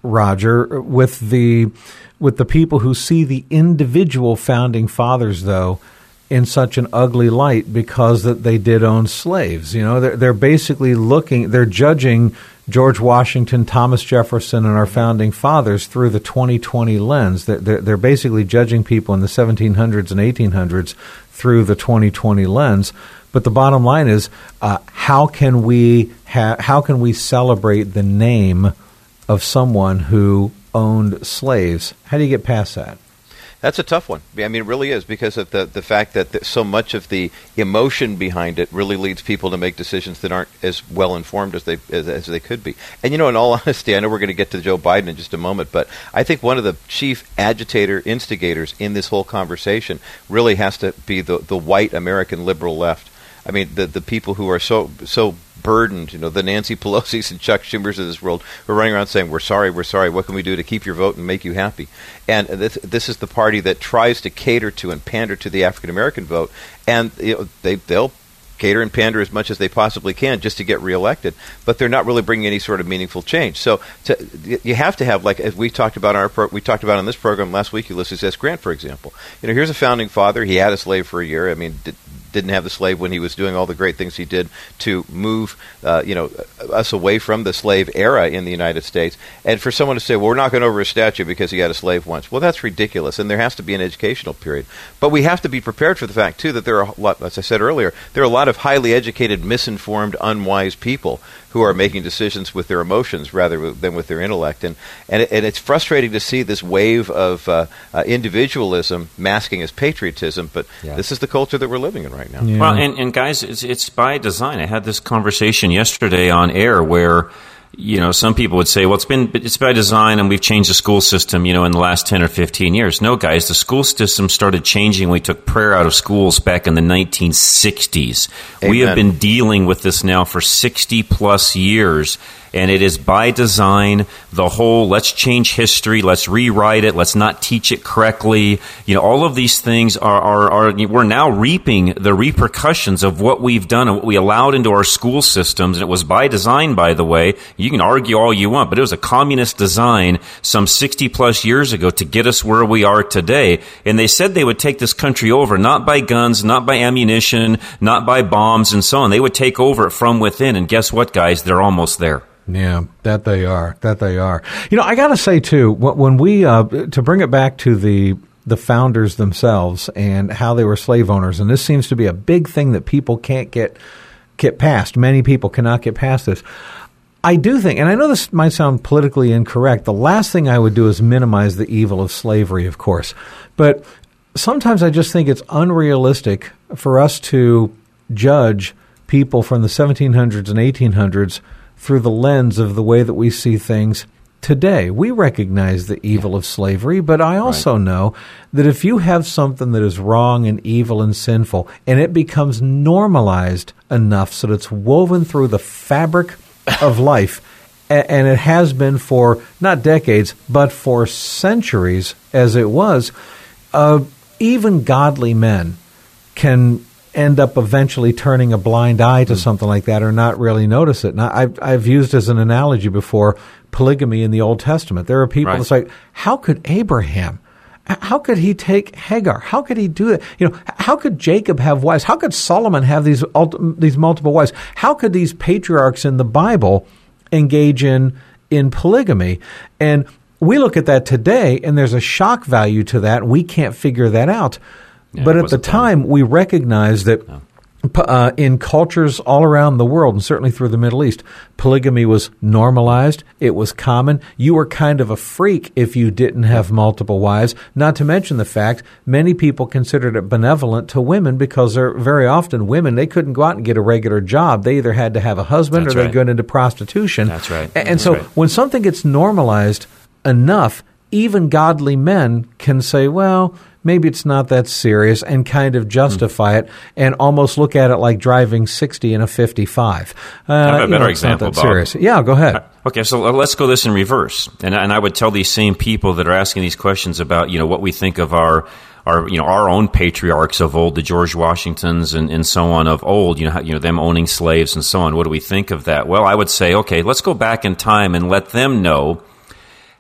Roger, with the with the people who see the individual founding fathers though? in such an ugly light because that they did own slaves. You know, they're, they're basically looking, they're judging George Washington, Thomas Jefferson, and our founding fathers through the 2020 lens. They're, they're, basically judging people in the 1700s and 1800s through the 2020 lens. But the bottom line is, uh, how can we ha- how can we celebrate the name of someone who owned slaves? How do you get past that? That's a tough one. I mean, it really is because of the, the fact that the, so much of the emotion behind it really leads people to make decisions that aren't as well informed as they as, as they could be. And you know, in all [LAUGHS] honesty, I know we're going to get to Joe Biden in just a moment, but I think one of the chief agitator instigators in this whole conversation really has to be the the white American liberal left. I mean, the the people who are so so burdened. You know, the Nancy Pelosi's and Chuck Schumer's of this world who are running around saying, "We're sorry, we're sorry. What can we do to keep your vote and make you happy?" And this this is the party that tries to cater to and pander to the African American vote, and you know, they they'll cater and pander as much as they possibly can just to get reelected, but they're not really bringing any sort of meaningful change. So to, you have to have, like as we talked about our pro, we talked about on this program last week, Ulysses S. Grant, for example. You know, here's a founding father. He had a slave for a year. I mean, did, didn't have the slave when he was doing all the great things he did to move, uh, you know, us away from the slave era in the United States. And for someone to say, "Well, we're not going over a statue because he had a slave once," well, that's ridiculous. And there has to be an educational period. But we have to be prepared for the fact too that there are, a lot, as I said earlier, there are a lot of highly educated, misinformed, unwise people who are making decisions with their emotions rather than with their intellect. And and, it, and it's frustrating to see this wave of uh, uh, individualism masking as patriotism. But yeah. this is the culture that we're living in right now. Yeah. Well, and, and guys, it's, it's by design. I had this conversation yesterday on air where you know, some people would say, well, it's been, it's by design and we've changed the school system, you know, in the last 10 or 15 years. No, guys, the school system started changing. We took prayer out of schools back in the 1960s. Amen. We have been dealing with this now for 60 plus years and it is by design the whole let's change history, let's rewrite it, let's not teach it correctly. You know, all of these things are, are, are we're now reaping the repercussions of what we've done and what we allowed into our school systems. And it was by design, by the way. You can argue all you want, but it was a communist design some 60 plus years ago to get us where we are today. And they said they would take this country over, not by guns, not by ammunition, not by bombs and so on. They would take over it from within. And guess what, guys? They're almost there. Yeah, that they are. That they are. You know, I got to say too, when we uh, to bring it back to the the founders themselves and how they were slave owners, and this seems to be a big thing that people can't get get past. Many people cannot get past this. I do think, and I know this might sound politically incorrect. The last thing I would do is minimize the evil of slavery, of course, but sometimes I just think it's unrealistic for us to judge people from the 1700s and 1800s through the lens of the way that we see things today. We recognize the evil of slavery, but I also right. know that if you have something that is wrong and evil and sinful, and it becomes normalized enough so that it's woven through the fabric [LAUGHS] of life, and it has been for not decades, but for centuries as it was, uh, even godly men can end up eventually turning a blind eye to mm. something like that or not really notice it. And I've, I've used as an analogy before polygamy in the Old Testament. There are people right. that's like, how could Abraham? How could he take Hagar? How could he do that? You know, how could Jacob have wives? How could Solomon have these these multiple wives? How could these patriarchs in the Bible engage in in polygamy? And we look at that today, and there's a shock value to that. We can't figure that out. Yeah, but at the time, we recognized that uh, in cultures all around the world, and certainly through the Middle East, polygamy was normalized. It was common. You were kind of a freak if you didn't have multiple wives. Not to mention the fact many people considered it benevolent to women because they're very often women. They couldn't go out and get a regular job. They either had to have a husband That's or they'd right. go into prostitution. That's right. And, That's so right. when something gets normalized enough, even godly men can say, well, maybe it's not that serious and kind of justify hmm. it and almost look at it like driving 60 in a 55. Uh, I have a you better know, example, Bob. serious. Yeah, go ahead. Uh, okay, so uh, let's go this in reverse. And, and I would tell these same people that are asking these questions about, you know, what we think of our, our, you know, our own patriarchs of old, the George Washingtons and, and so on of old, you know, you know, them owning slaves and so on. What do we think of that? Well, I would say, okay, let's go back in time and let them know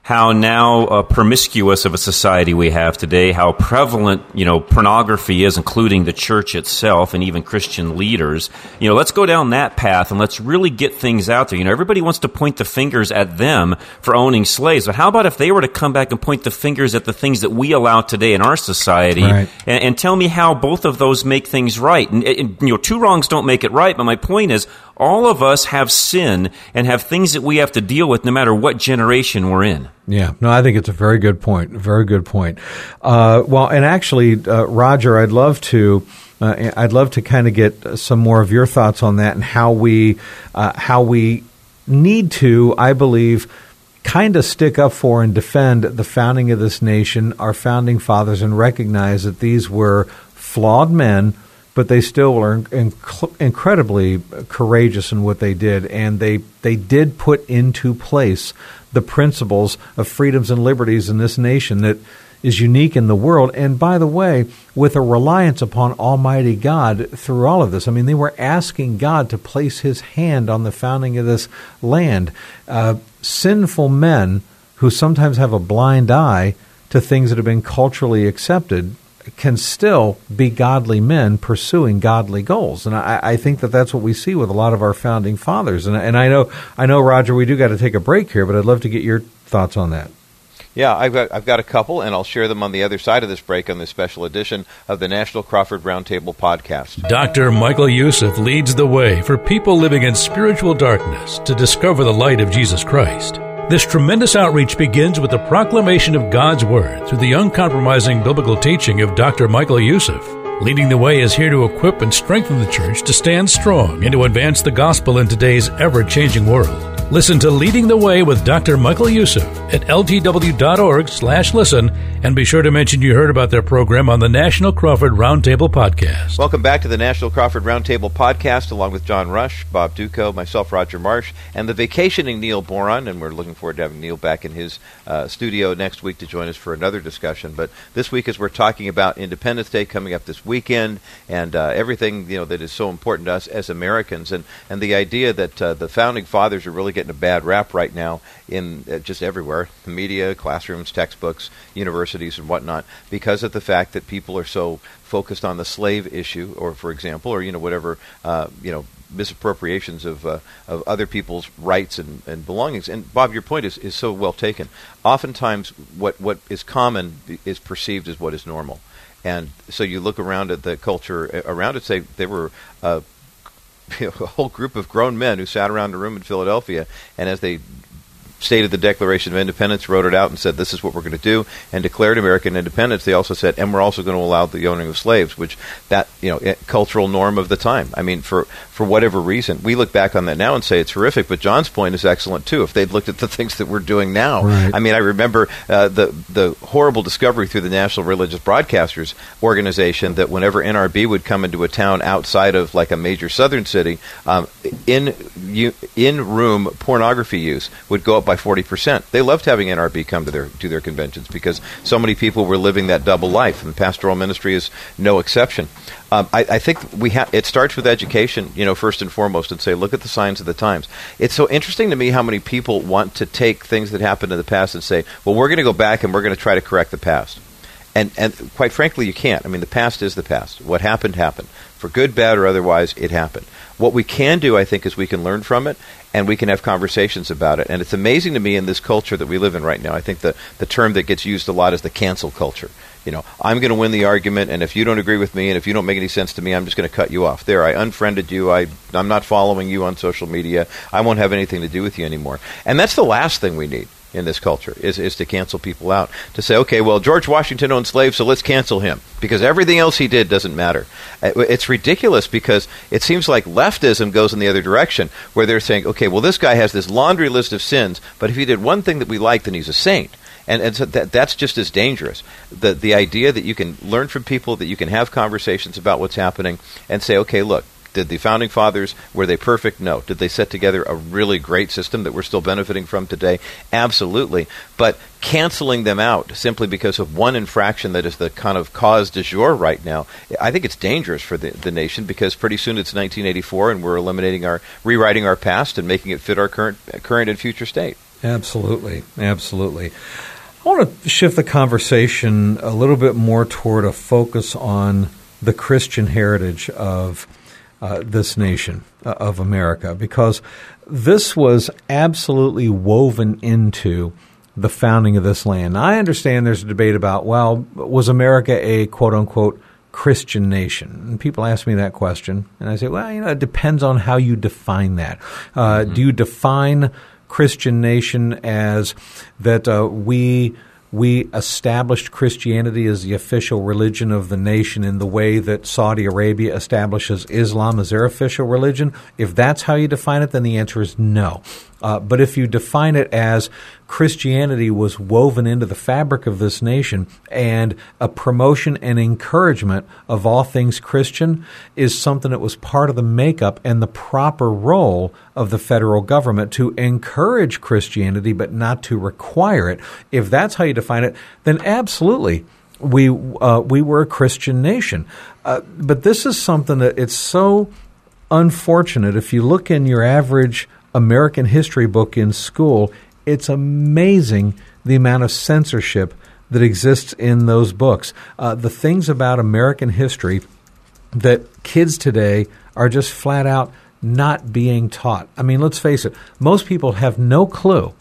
how now uh, promiscuous of a society we have today, how prevalent you know pornography is, including the church itself and even Christian leaders. You know, let's go down that path and let's really get things out there. You know, everybody wants to point the fingers at them for owning slaves, but how about if they were to come back and point the fingers at the things that we allow today in our society, Right. and, and tell me how both of those make things right? And, and, you know, two wrongs don't make it right. But my point is, all of us have sin and have things that we have to deal with, no matter what generation we're in. Yeah, no, I think it's a very good point. Very good point. Uh, well, and actually, uh, Roger, I'd love to. Uh, I'd love to kind of get some more of your thoughts on that and how we uh, how we need to, I believe, kind of stick up for and defend the founding of this nation, our founding fathers, and recognize that these were flawed men, but they still were inc- incredibly courageous in what they did, and they they did put into place the principles of freedoms and liberties in this nation that is unique in the world. And by the way, with a reliance upon Almighty God through all of this. I mean, they were asking God to place His hand on the founding of this land. Uh, sinful men who sometimes have a blind eye to things that have been culturally accepted can still be godly men pursuing godly goals, and I, I think that that's what we see with a lot of our founding fathers. And, and I know, I know, Roger, we do got to take a break here, but I'd love to get your thoughts on that. Yeah, I've got, I've got a couple, and I'll share them on the other side of this break on this special edition of the National Crawford Roundtable podcast. Dr. Michael Youssef leads the way for people living in spiritual darkness to discover the light of Jesus Christ. This tremendous outreach begins with the proclamation of God's Word through the uncompromising biblical teaching of Dr. Michael Youssef. Leading the Way is here to equip and strengthen the church to stand strong and to advance the gospel in today's ever changing world. Listen to Leading the Way with Dr. Michael Youssef at ltw.org slash listen and be sure to mention you heard about their program on the National Crawford Roundtable podcast. Welcome back to the National Crawford Roundtable podcast, along with John Rush, Bob Dutko, myself, Roger Marsh, and the vacationing Neil Boron. And we're looking forward to having Neil back in his uh, studio next week to join us for another discussion. But this week, as we're talking about Independence Day coming up this weekend, and uh, everything you know that is so important to us as Americans, and and the idea that uh, the founding fathers are really getting a bad rap right now in uh, just everywhere, the media, classrooms, textbooks, universities, and whatnot, because of the fact that people are so focused on the slave issue, or for example, or you know whatever uh, you know misappropriations of uh, of other people's rights and, and belongings. And Bob, your point is, is so well taken. Oftentimes, what what is common is perceived as what is normal, and so you look around at the culture around it. Say there were. Uh, [LAUGHS] a whole group of grown men who sat around a room in Philadelphia, and as they stated the Declaration of Independence, wrote it out, and said, "This is what we're going to do," and declared American independence. They also said, "And we're also going to allow the owning of slaves," which that you know eh, cultural norm of the time. I mean, for for whatever reason, we look back on that now and say it's horrific. But John's point is excellent too. If they'd looked at the [LAUGHS] things that we're doing now, Right. I mean, I remember uh, the the horrible discovery through the National Religious Broadcasters Organization that whenever NRB would come into a town outside of like a major southern city, um, in you, in room pornography use would go up by forty percent. They loved having NRB come to their to their conventions because so many people were living that double life, and pastoral ministry is no exception. Um, I, I think we have. It starts with education, you know, first and foremost, and say, look at the signs of the times. It's so interesting to me how many people want to take things that happened in the past and say, well, we're going to go back and we're going to try to correct the past. And and quite frankly, you can't. I mean, the past is the past. What happened happened. For good, bad, or otherwise, it happened. What we can do, I think, is we can learn from it and we can have conversations about it. And it's amazing to me in this culture that we live in right now. I think the, the term that gets used a lot is the cancel culture. You know, I'm going to win the argument, and if you don't agree with me, and if you don't make any sense to me, I'm just going to cut you off. There, I unfriended you. I, I'm not following you on social media. I won't have anything to do with you anymore. And that's the last thing we need in this culture is, is to cancel people out. To say, okay, well, George Washington owned slaves, so let's cancel him because everything else he did doesn't matter. Uh, it's ridiculous because it seems like leftism goes in the other direction where they're saying, okay, well, this guy has this laundry list of sins, but if he did one thing that we like, then he's a saint. And, and so that, that's just as dangerous. The, the idea that you can learn from people, that you can have conversations about what's happening, and say, okay, look, did the founding fathers were they perfect? No. Did they set together a really great system that we're still benefiting from today? Absolutely. But canceling them out simply because of one infraction that is the kind of cause du jour right now, I think it's dangerous for the, the nation because pretty soon it's 1984 and we're eliminating our rewriting our past and making it fit our current current and future state. Absolutely. Absolutely. I want to shift the conversation a little bit more toward a focus on the Christian heritage of uh, this nation uh, of America because this was absolutely woven into the founding of this land. Now, I understand there's a debate about, well, was America a quote unquote Christian nation? And people ask me that question, and I say, well, you know, it depends on how you define that. Uh, mm-hmm. Do you define Christian nation as that uh, we we established Christianity as the official religion of the nation in the way that Saudi Arabia establishes Islam as their official religion? If that's how you define it, then the answer is no. Uh, but if you define it as Christianity was woven into the fabric of this nation and a promotion and encouragement of all things Christian is something that was part of the makeup and the proper role of the federal government to encourage Christianity but not to require it. If that's how you define it, then absolutely we uh, we were a Christian nation. Uh, but this is something that it's so unfortunate. If you look in your average American history book in school, it's amazing the amount of censorship that exists in those books. Uh, the things about American history that kids today are just flat out not being taught. I mean, let's face it, most people have no clue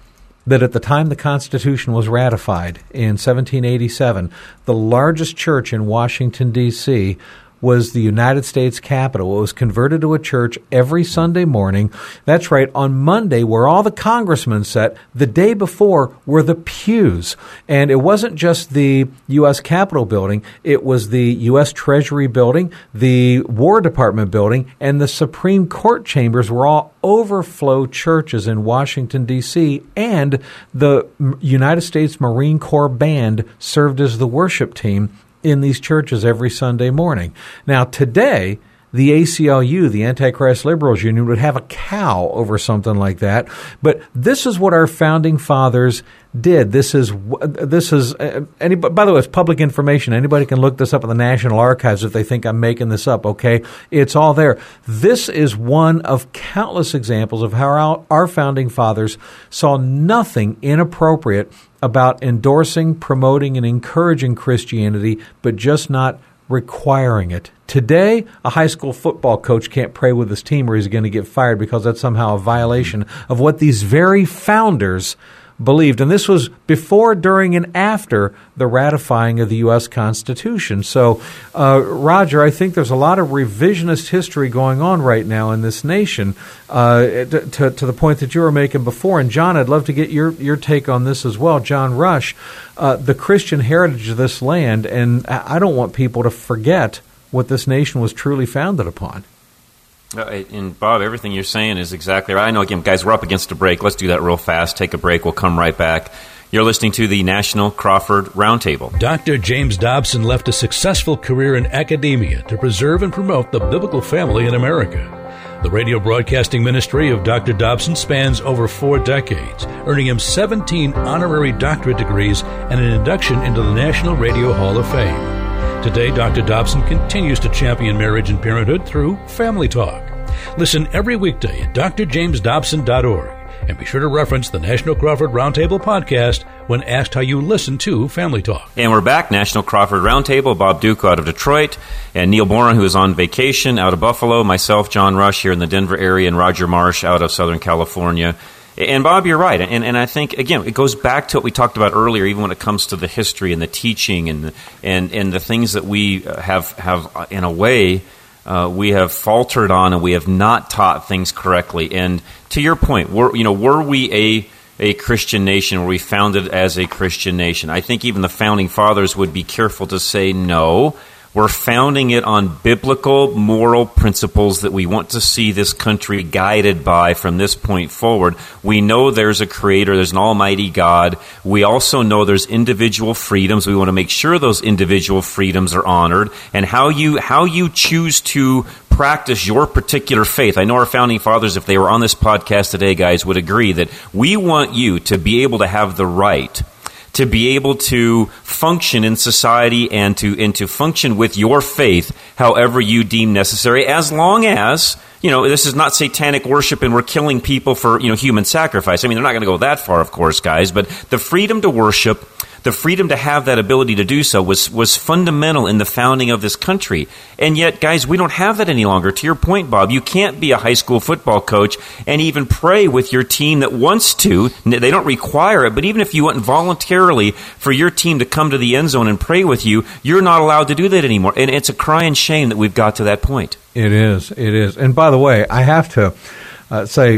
that at the time the Constitution was ratified in 1787, the largest church in Washington, D.C., was the United States Capitol. It was converted to a church every Sunday morning. That's right, on Monday, where all the congressmen sat, the day before were the pews. And it wasn't just the U.S. Capitol building, it was the U.S. Treasury building, the War Department building, and the Supreme Court chambers were all overflow churches in Washington, D.C., and the United States Marine Corps Band served as the worship team in these churches every Sunday morning. Now, today, the ACLU, the Antichrist Liberals Union, would have a cow over something like that. But this is what our founding fathers did. This is this is uh, anybody. By the way, it's public information. Anybody can look this up in the National Archives if they think I'm making this up. Okay, it's all there. This is one of countless examples of how our founding fathers saw nothing inappropriate about endorsing, promoting, and encouraging Christianity, but just not requiring it. Today, a high school football coach can't pray with his team or he's going to get fired because that's somehow a violation of what these very founders believed. And this was before, during, and after the ratifying of the U.S. Constitution. So, uh, Roger, I think there's a lot of revisionist history going on right now in this nation uh, to, to, the point that you were making before. And, John, I'd love to get your, your take on this as well. John Rush, uh, the Christian heritage of this land, and I don't want people to forget what this nation was truly founded upon. Uh, and Bob, everything you're saying is exactly right. I know, again, guys, we're up against a break. Let's do that real fast. Take a break. We'll come right back. You're listening to the National Crawford Roundtable. Dr. James Dobson left a successful career in academia to preserve and promote the biblical family in America. The radio broadcasting ministry of Dr. Dobson spans over four decades, earning him 17 honorary doctorate degrees and an induction into the National Radio Hall of Fame. Today, Dr. Dobson continues to champion marriage and parenthood through Family Talk. Listen every weekday at drjamesdobson.org and be sure to reference the National Crawford Roundtable podcast when asked how you listen to Family Talk. And we're back, National Crawford Roundtable. Bob Dutko out of Detroit, and Neil Boron, who is on vacation out of Buffalo. Myself, John Rush, here in the Denver area, and Roger Marsh out of Southern California. And Bob, you're right, and and I think again it goes back to what we talked about earlier, even when it comes to the history and the teaching and the, and and the things that we have have uh, in a way uh, we have faltered on and we have not taught things correctly. And to your point, were you know were we a a Christian nation? Were we founded as a Christian nation? I think even the founding fathers would be careful to say no. We're founding it on biblical moral principles that we want to see this country guided by from this point forward. We know there's a creator, there's an almighty God. We also know there's individual freedoms. We want to make sure those individual freedoms are honored and how you how you choose to practice your particular faith. I know our founding fathers if they were on this podcast today guys would agree that we want you to be able to have the right to be able to function in society and to and to function with your faith however you deem necessary as long as you know this is not satanic worship and we're killing people for you know human sacrifice. I mean they're not going to go that far of course guys but the freedom to worship the freedom to have that ability to do so was, was fundamental in the founding of this country. And yet, guys, we don't have that any longer. To your point, Bob, you can't be a high school football coach and even pray with your team that wants to. They don't require it, but even if you went voluntarily for your team to come to the end zone and pray with you, you're not allowed to do that anymore. And it's a crying shame that we've got to that point. It is. It is. And by the way, I have to uh, say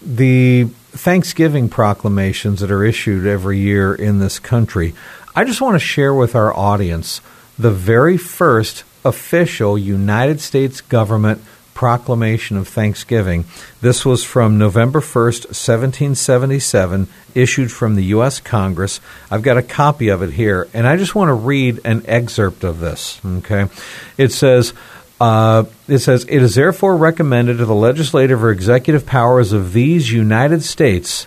the Thanksgiving proclamations that are issued every year in this country, I just want to share with our audience the very first official United States government proclamation of Thanksgiving. This was from November 1st, 1777, issued from the U.S. Congress. I've got a copy of it here, and I just want to read an excerpt of this. Okay. It says, uh, it says, It is therefore recommended to the legislative or executive powers of these United States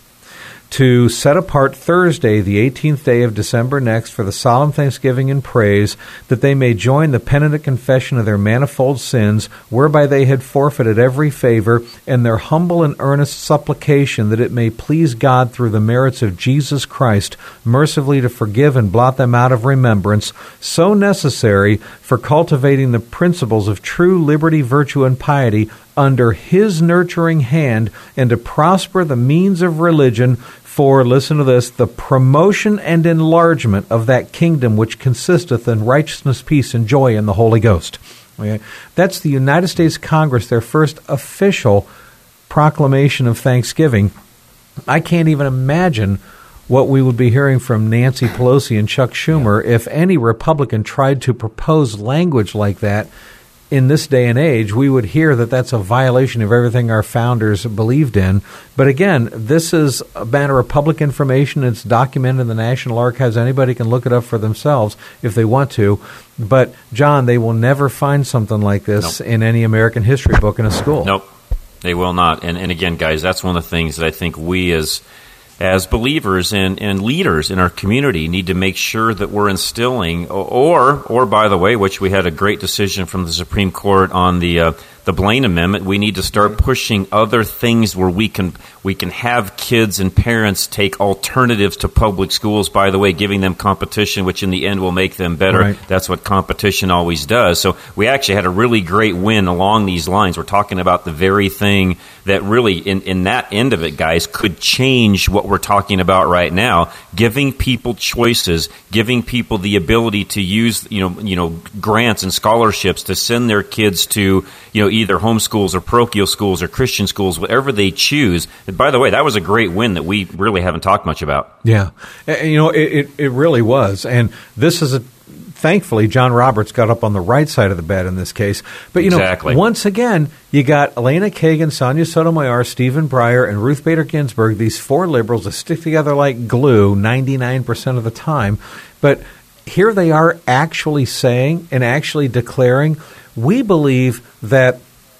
to set apart Thursday, the 18th day of December next, for the solemn thanksgiving and praise, that they may join the penitent confession of their manifold sins, whereby they had forfeited every favor, and their humble and earnest supplication that it may please God through the merits of Jesus Christ mercifully to forgive and blot them out of remembrance, so necessary for cultivating the principles of true liberty, virtue, and piety under his nurturing hand and to prosper the means of religion for, listen to this, the promotion and enlargement of that kingdom which consisteth in righteousness, peace, and joy in the Holy Ghost. Okay? That's the United States Congress, their first official proclamation of thanksgiving. I can't even imagine what we would be hearing from Nancy Pelosi and Chuck Schumer if any Republican tried to propose language like that in this day and age, we would hear that that's a violation of everything our founders believed in. But again, this is a matter of public information. It's documented in the National Archives. Anybody can look it up for themselves if they want to. But, John, they will never find something like this nope. in any American history book in a school. Nope, they will not. And, and again, guys, that's one of the things that I think we as as believers and, and leaders in our community need to make sure that we're instilling or or by the way which we had a great decision from the Supreme Court on the uh, the Blaine Amendment, we need to start pushing other things where we can we can have kids and parents take alternatives to public schools. By the way, giving them competition, which in the end will make them better. Right. That's what competition always does. So we actually had a really great win along these lines. We're talking about the very thing that really, in, in that end of it, guys, could change what we're talking about right now. Giving people choices, giving people the ability to use you know you know grants and scholarships to send their kids to you know either homeschools or parochial schools or Christian schools, whatever they choose. And by the way, that was a great win that we really haven't talked much about. Yeah, you know it, it, it really was, and this is a thankfully, John Roberts got up on the right side of the bed in this case. But you exactly. know, once again, you got Elena Kagan, Sonia Sotomayor, Stephen Breyer, and Ruth Bader Ginsburg. These four liberals that stick together like glue ninety nine percent of the time. But here they are actually saying and actually declaring, we believe that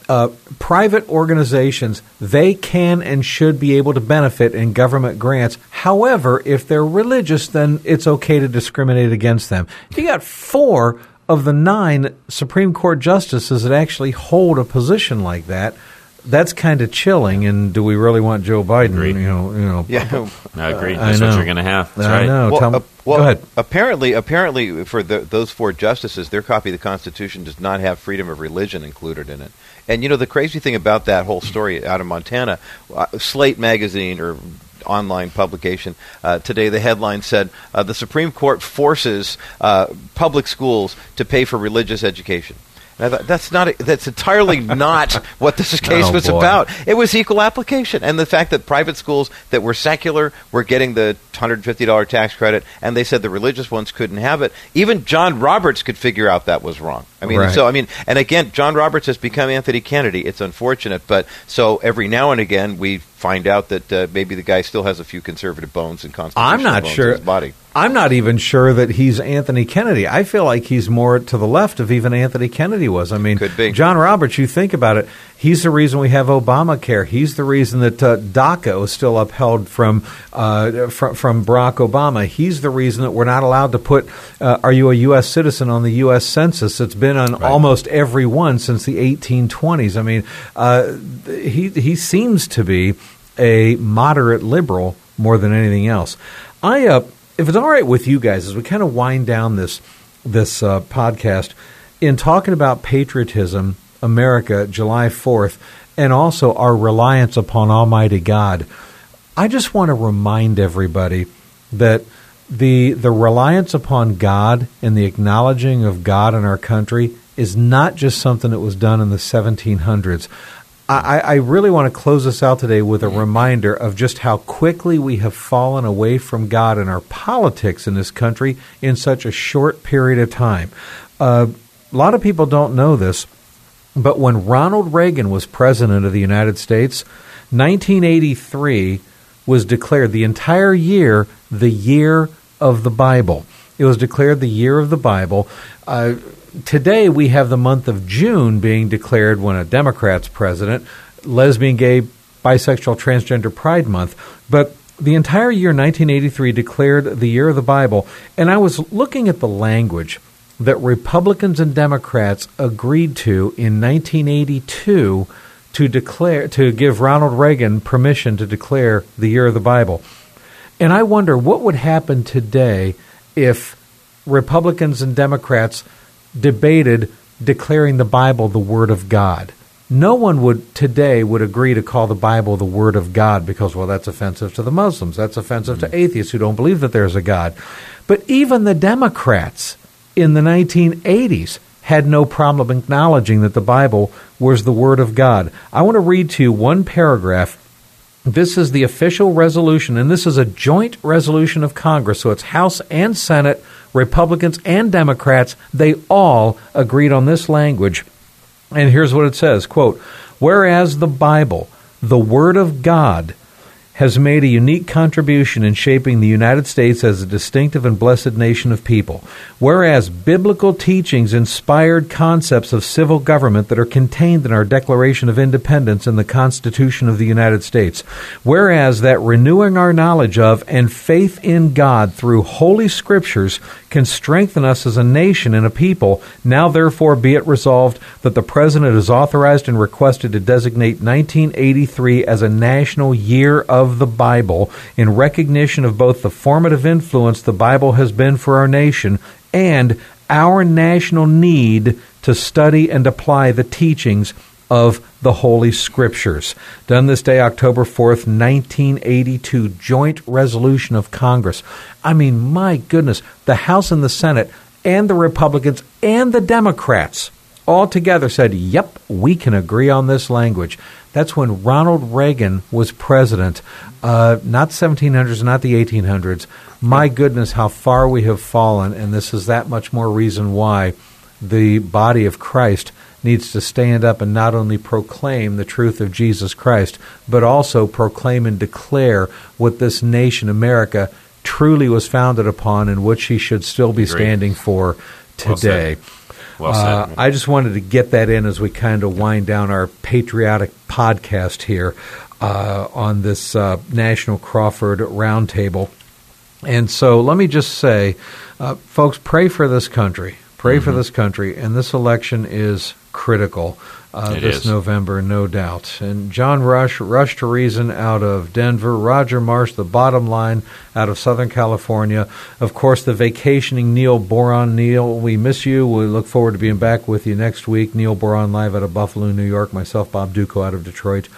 uh, private organizations they can and should be able to benefit in government grants. However, if they're religious, then it's okay to discriminate against them. You got four of the nine Supreme Court justices that actually hold a position like that. that's kind of chilling. And do we really want Joe Biden? Agreed. You know, you know. Yeah. [LAUGHS] I agree. I That's what you're going to have. That's I right. know. Well, Tell me- uh, well, go ahead. apparently, apparently, for the, those four justices, their copy of the Constitution does not have freedom of religion included in it. And you know, the crazy thing about that whole story out of Montana, uh, Slate magazine or online publication uh, today, the headline said uh, the Supreme Court forces uh, public schools to pay for religious education. And I thought, that's not. That's entirely [LAUGHS] not what this oh, case Oh, was boy. about. It was equal application, and the fact that private schools that were secular were getting the hundred fifty dollar tax credit, and they said the religious ones couldn't have it. Even John Roberts could figure out that was wrong. I mean, Right. so I mean, and again, John Roberts has become Anthony Kennedy. It's unfortunate, but so every now and again we find out that uh, maybe the guy still has a few conservative bones and constitutional I'm not bones sure. in his body. I'm not even sure that he's Anthony Kennedy. I feel like he's more to the left of even Anthony Kennedy was. I mean. John Roberts. You think about it. He's the reason we have Obamacare. He's the reason that uh, DACA is still upheld from, uh, from from Barack Obama. He's the reason that we're not allowed to put uh, "Are you a U.S. citizen?" on the U.S. Census. It's been on almost every one since the 1820s. I mean, uh, he he seems to be a moderate liberal more than anything else. I, uh, if it's all right with you guys, as we kind of wind down this this uh, podcast, in talking about patriotism, America, July Fourth, and also our reliance upon Almighty God, I just want to remind everybody that the the reliance upon God and the acknowledging of God in our country is not just something that was done in the 1700s. I, I really want to close this out today with a reminder of just how quickly we have fallen away from God in our politics in this country in such a short period of time. Uh, a lot of people don't know this, but when Ronald Reagan was president of the United States, 1983 was declared the entire year the year of the Bible. It was declared the year of the Bible. Uh, today we have the month of June being declared when a Democrat's president, lesbian, gay, bisexual, transgender Pride Month. But the entire year 1983 declared the year of the Bible, and I was looking at the language that Republicans and Democrats agreed to in 1982 to declare to give Ronald Reagan permission to declare the year of the Bible. And I wonder what would happen today if Republicans and Democrats debated declaring the Bible the Word of God. No one would today would agree to call the Bible the Word of God because, well, that's offensive to the Muslims. That's offensive to mm. atheists who don't believe that there's a God. But even the Democrats in the 1980s had no problem acknowledging that the Bible was the Word of God. I want to read to you one paragraph this is the official resolution, and this is a joint resolution of Congress, so it's House and Senate, Republicans and Democrats. They all agreed on this language. And here's what it says quote, Whereas the Bible, the Word of God, has made a unique contribution in shaping the United States as a distinctive and blessed nation of people. Whereas biblical teachings inspired concepts of civil government that are contained in our Declaration of Independence and the Constitution of the United States. Whereas that renewing our knowledge of and faith in God through holy scriptures can strengthen us as a nation and a people, now therefore be it resolved that the President is authorized and requested to designate 1983 as a national year of the Bible in recognition of both the formative influence the Bible has been for our nation and our national need to study and apply the teachings of the Holy Scriptures. Done this day, October 4th, 1982, joint resolution of Congress. I mean, my goodness, the House and the Senate and the Republicans and the Democrats all together said, yep, we can agree on this language. That's when Ronald Reagan was president. Uh, not 1700s, not the 1800s. My goodness, how far we have fallen, and this is that much more reason why the body of Christ needs to stand up and not only proclaim the truth of Jesus Christ, but also proclaim and declare what this nation, America, truly was founded upon and what she should still be Agreed. standing for today. said. Well said. Uh, I just wanted to get that in as we kind of wind down our patriotic podcast here uh, on this uh, National Crawford Roundtable. And so let me just say, uh, folks, pray for this country. Pray for this country, and this election is critical uh, this is. November, no doubt. And John Rush, Rush to Reason out of Denver, Roger Marsh, the bottom line out of Southern California. Of course, the vacationing Neil Boron. Neil, we miss you. We look forward to being back with you next week. Neil Boron live out of Buffalo, New York. Myself, Bob Dutko out of Detroit.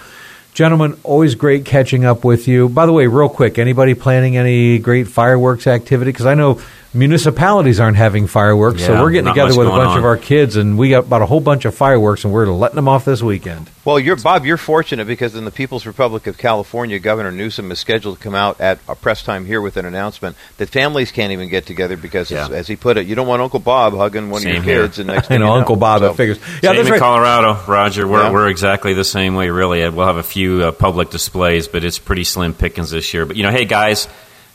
Gentlemen, always great catching up with you. By the way, real quick, anybody planning any great fireworks activity? Because I know municipalities aren't having fireworks, so we're getting together with a bunch on. of our kids, and we got about a whole bunch of fireworks, and we're letting them off this weekend. Well, you're Bob. You're fortunate because in the People's Republic of California, Governor Newsom is scheduled to come out at a press time here with an announcement that families can't even get together because, as, Yeah. as he put it, you don't want Uncle Bob hugging one Same of your here. kids. And next [LAUGHS] I thing know you Uncle Bob. So- figures. Yeah, Same that's in right. Colorado, Roger. We're, Yeah. we're exactly the same way, really. We'll have a few uh, public displays, but it's pretty slim pickings this year. But, you know, hey, guys,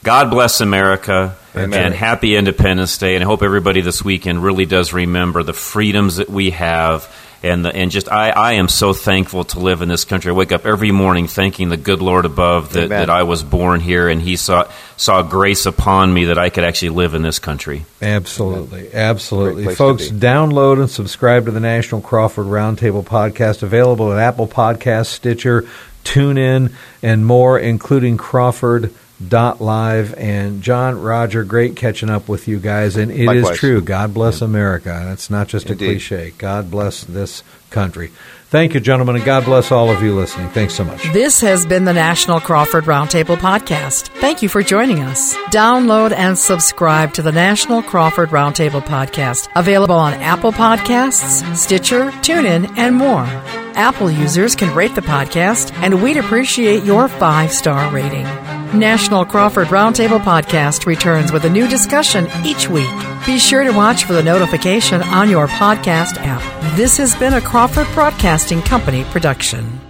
God bless America Amen. and happy Independence Day. And I hope everybody this weekend really does remember the freedoms that we have. And, the, and just, I, I am so thankful to live in this country. I wake up every morning thanking the good Lord above that, Amen. that I was born here and He saw, saw grace upon me that I could actually live in this country. Absolutely, Great absolutely, folks. Download and subscribe to the National Crawford Roundtable podcast, available at Apple Podcasts, Stitcher, TuneIn, and more, including Crawford. Dot live and John Roger, great catching up with you guys, and it is Likewise. true. God bless America. That's not just a cliche. God bless this country. Thank you, gentlemen, and God bless all of you listening. Thanks so much. This has been the National Crawford Roundtable Podcast. Thank you for joining us. Download and subscribe to the National Crawford Roundtable Podcast, available on Apple Podcasts, Stitcher, TuneIn, and more. Apple users can rate the podcast, and we'd appreciate your five star rating. National Crawford Roundtable Podcast returns with a new discussion each week. Be sure to watch for the notification on your podcast app. This has been a Crawford Broadcasting Company production.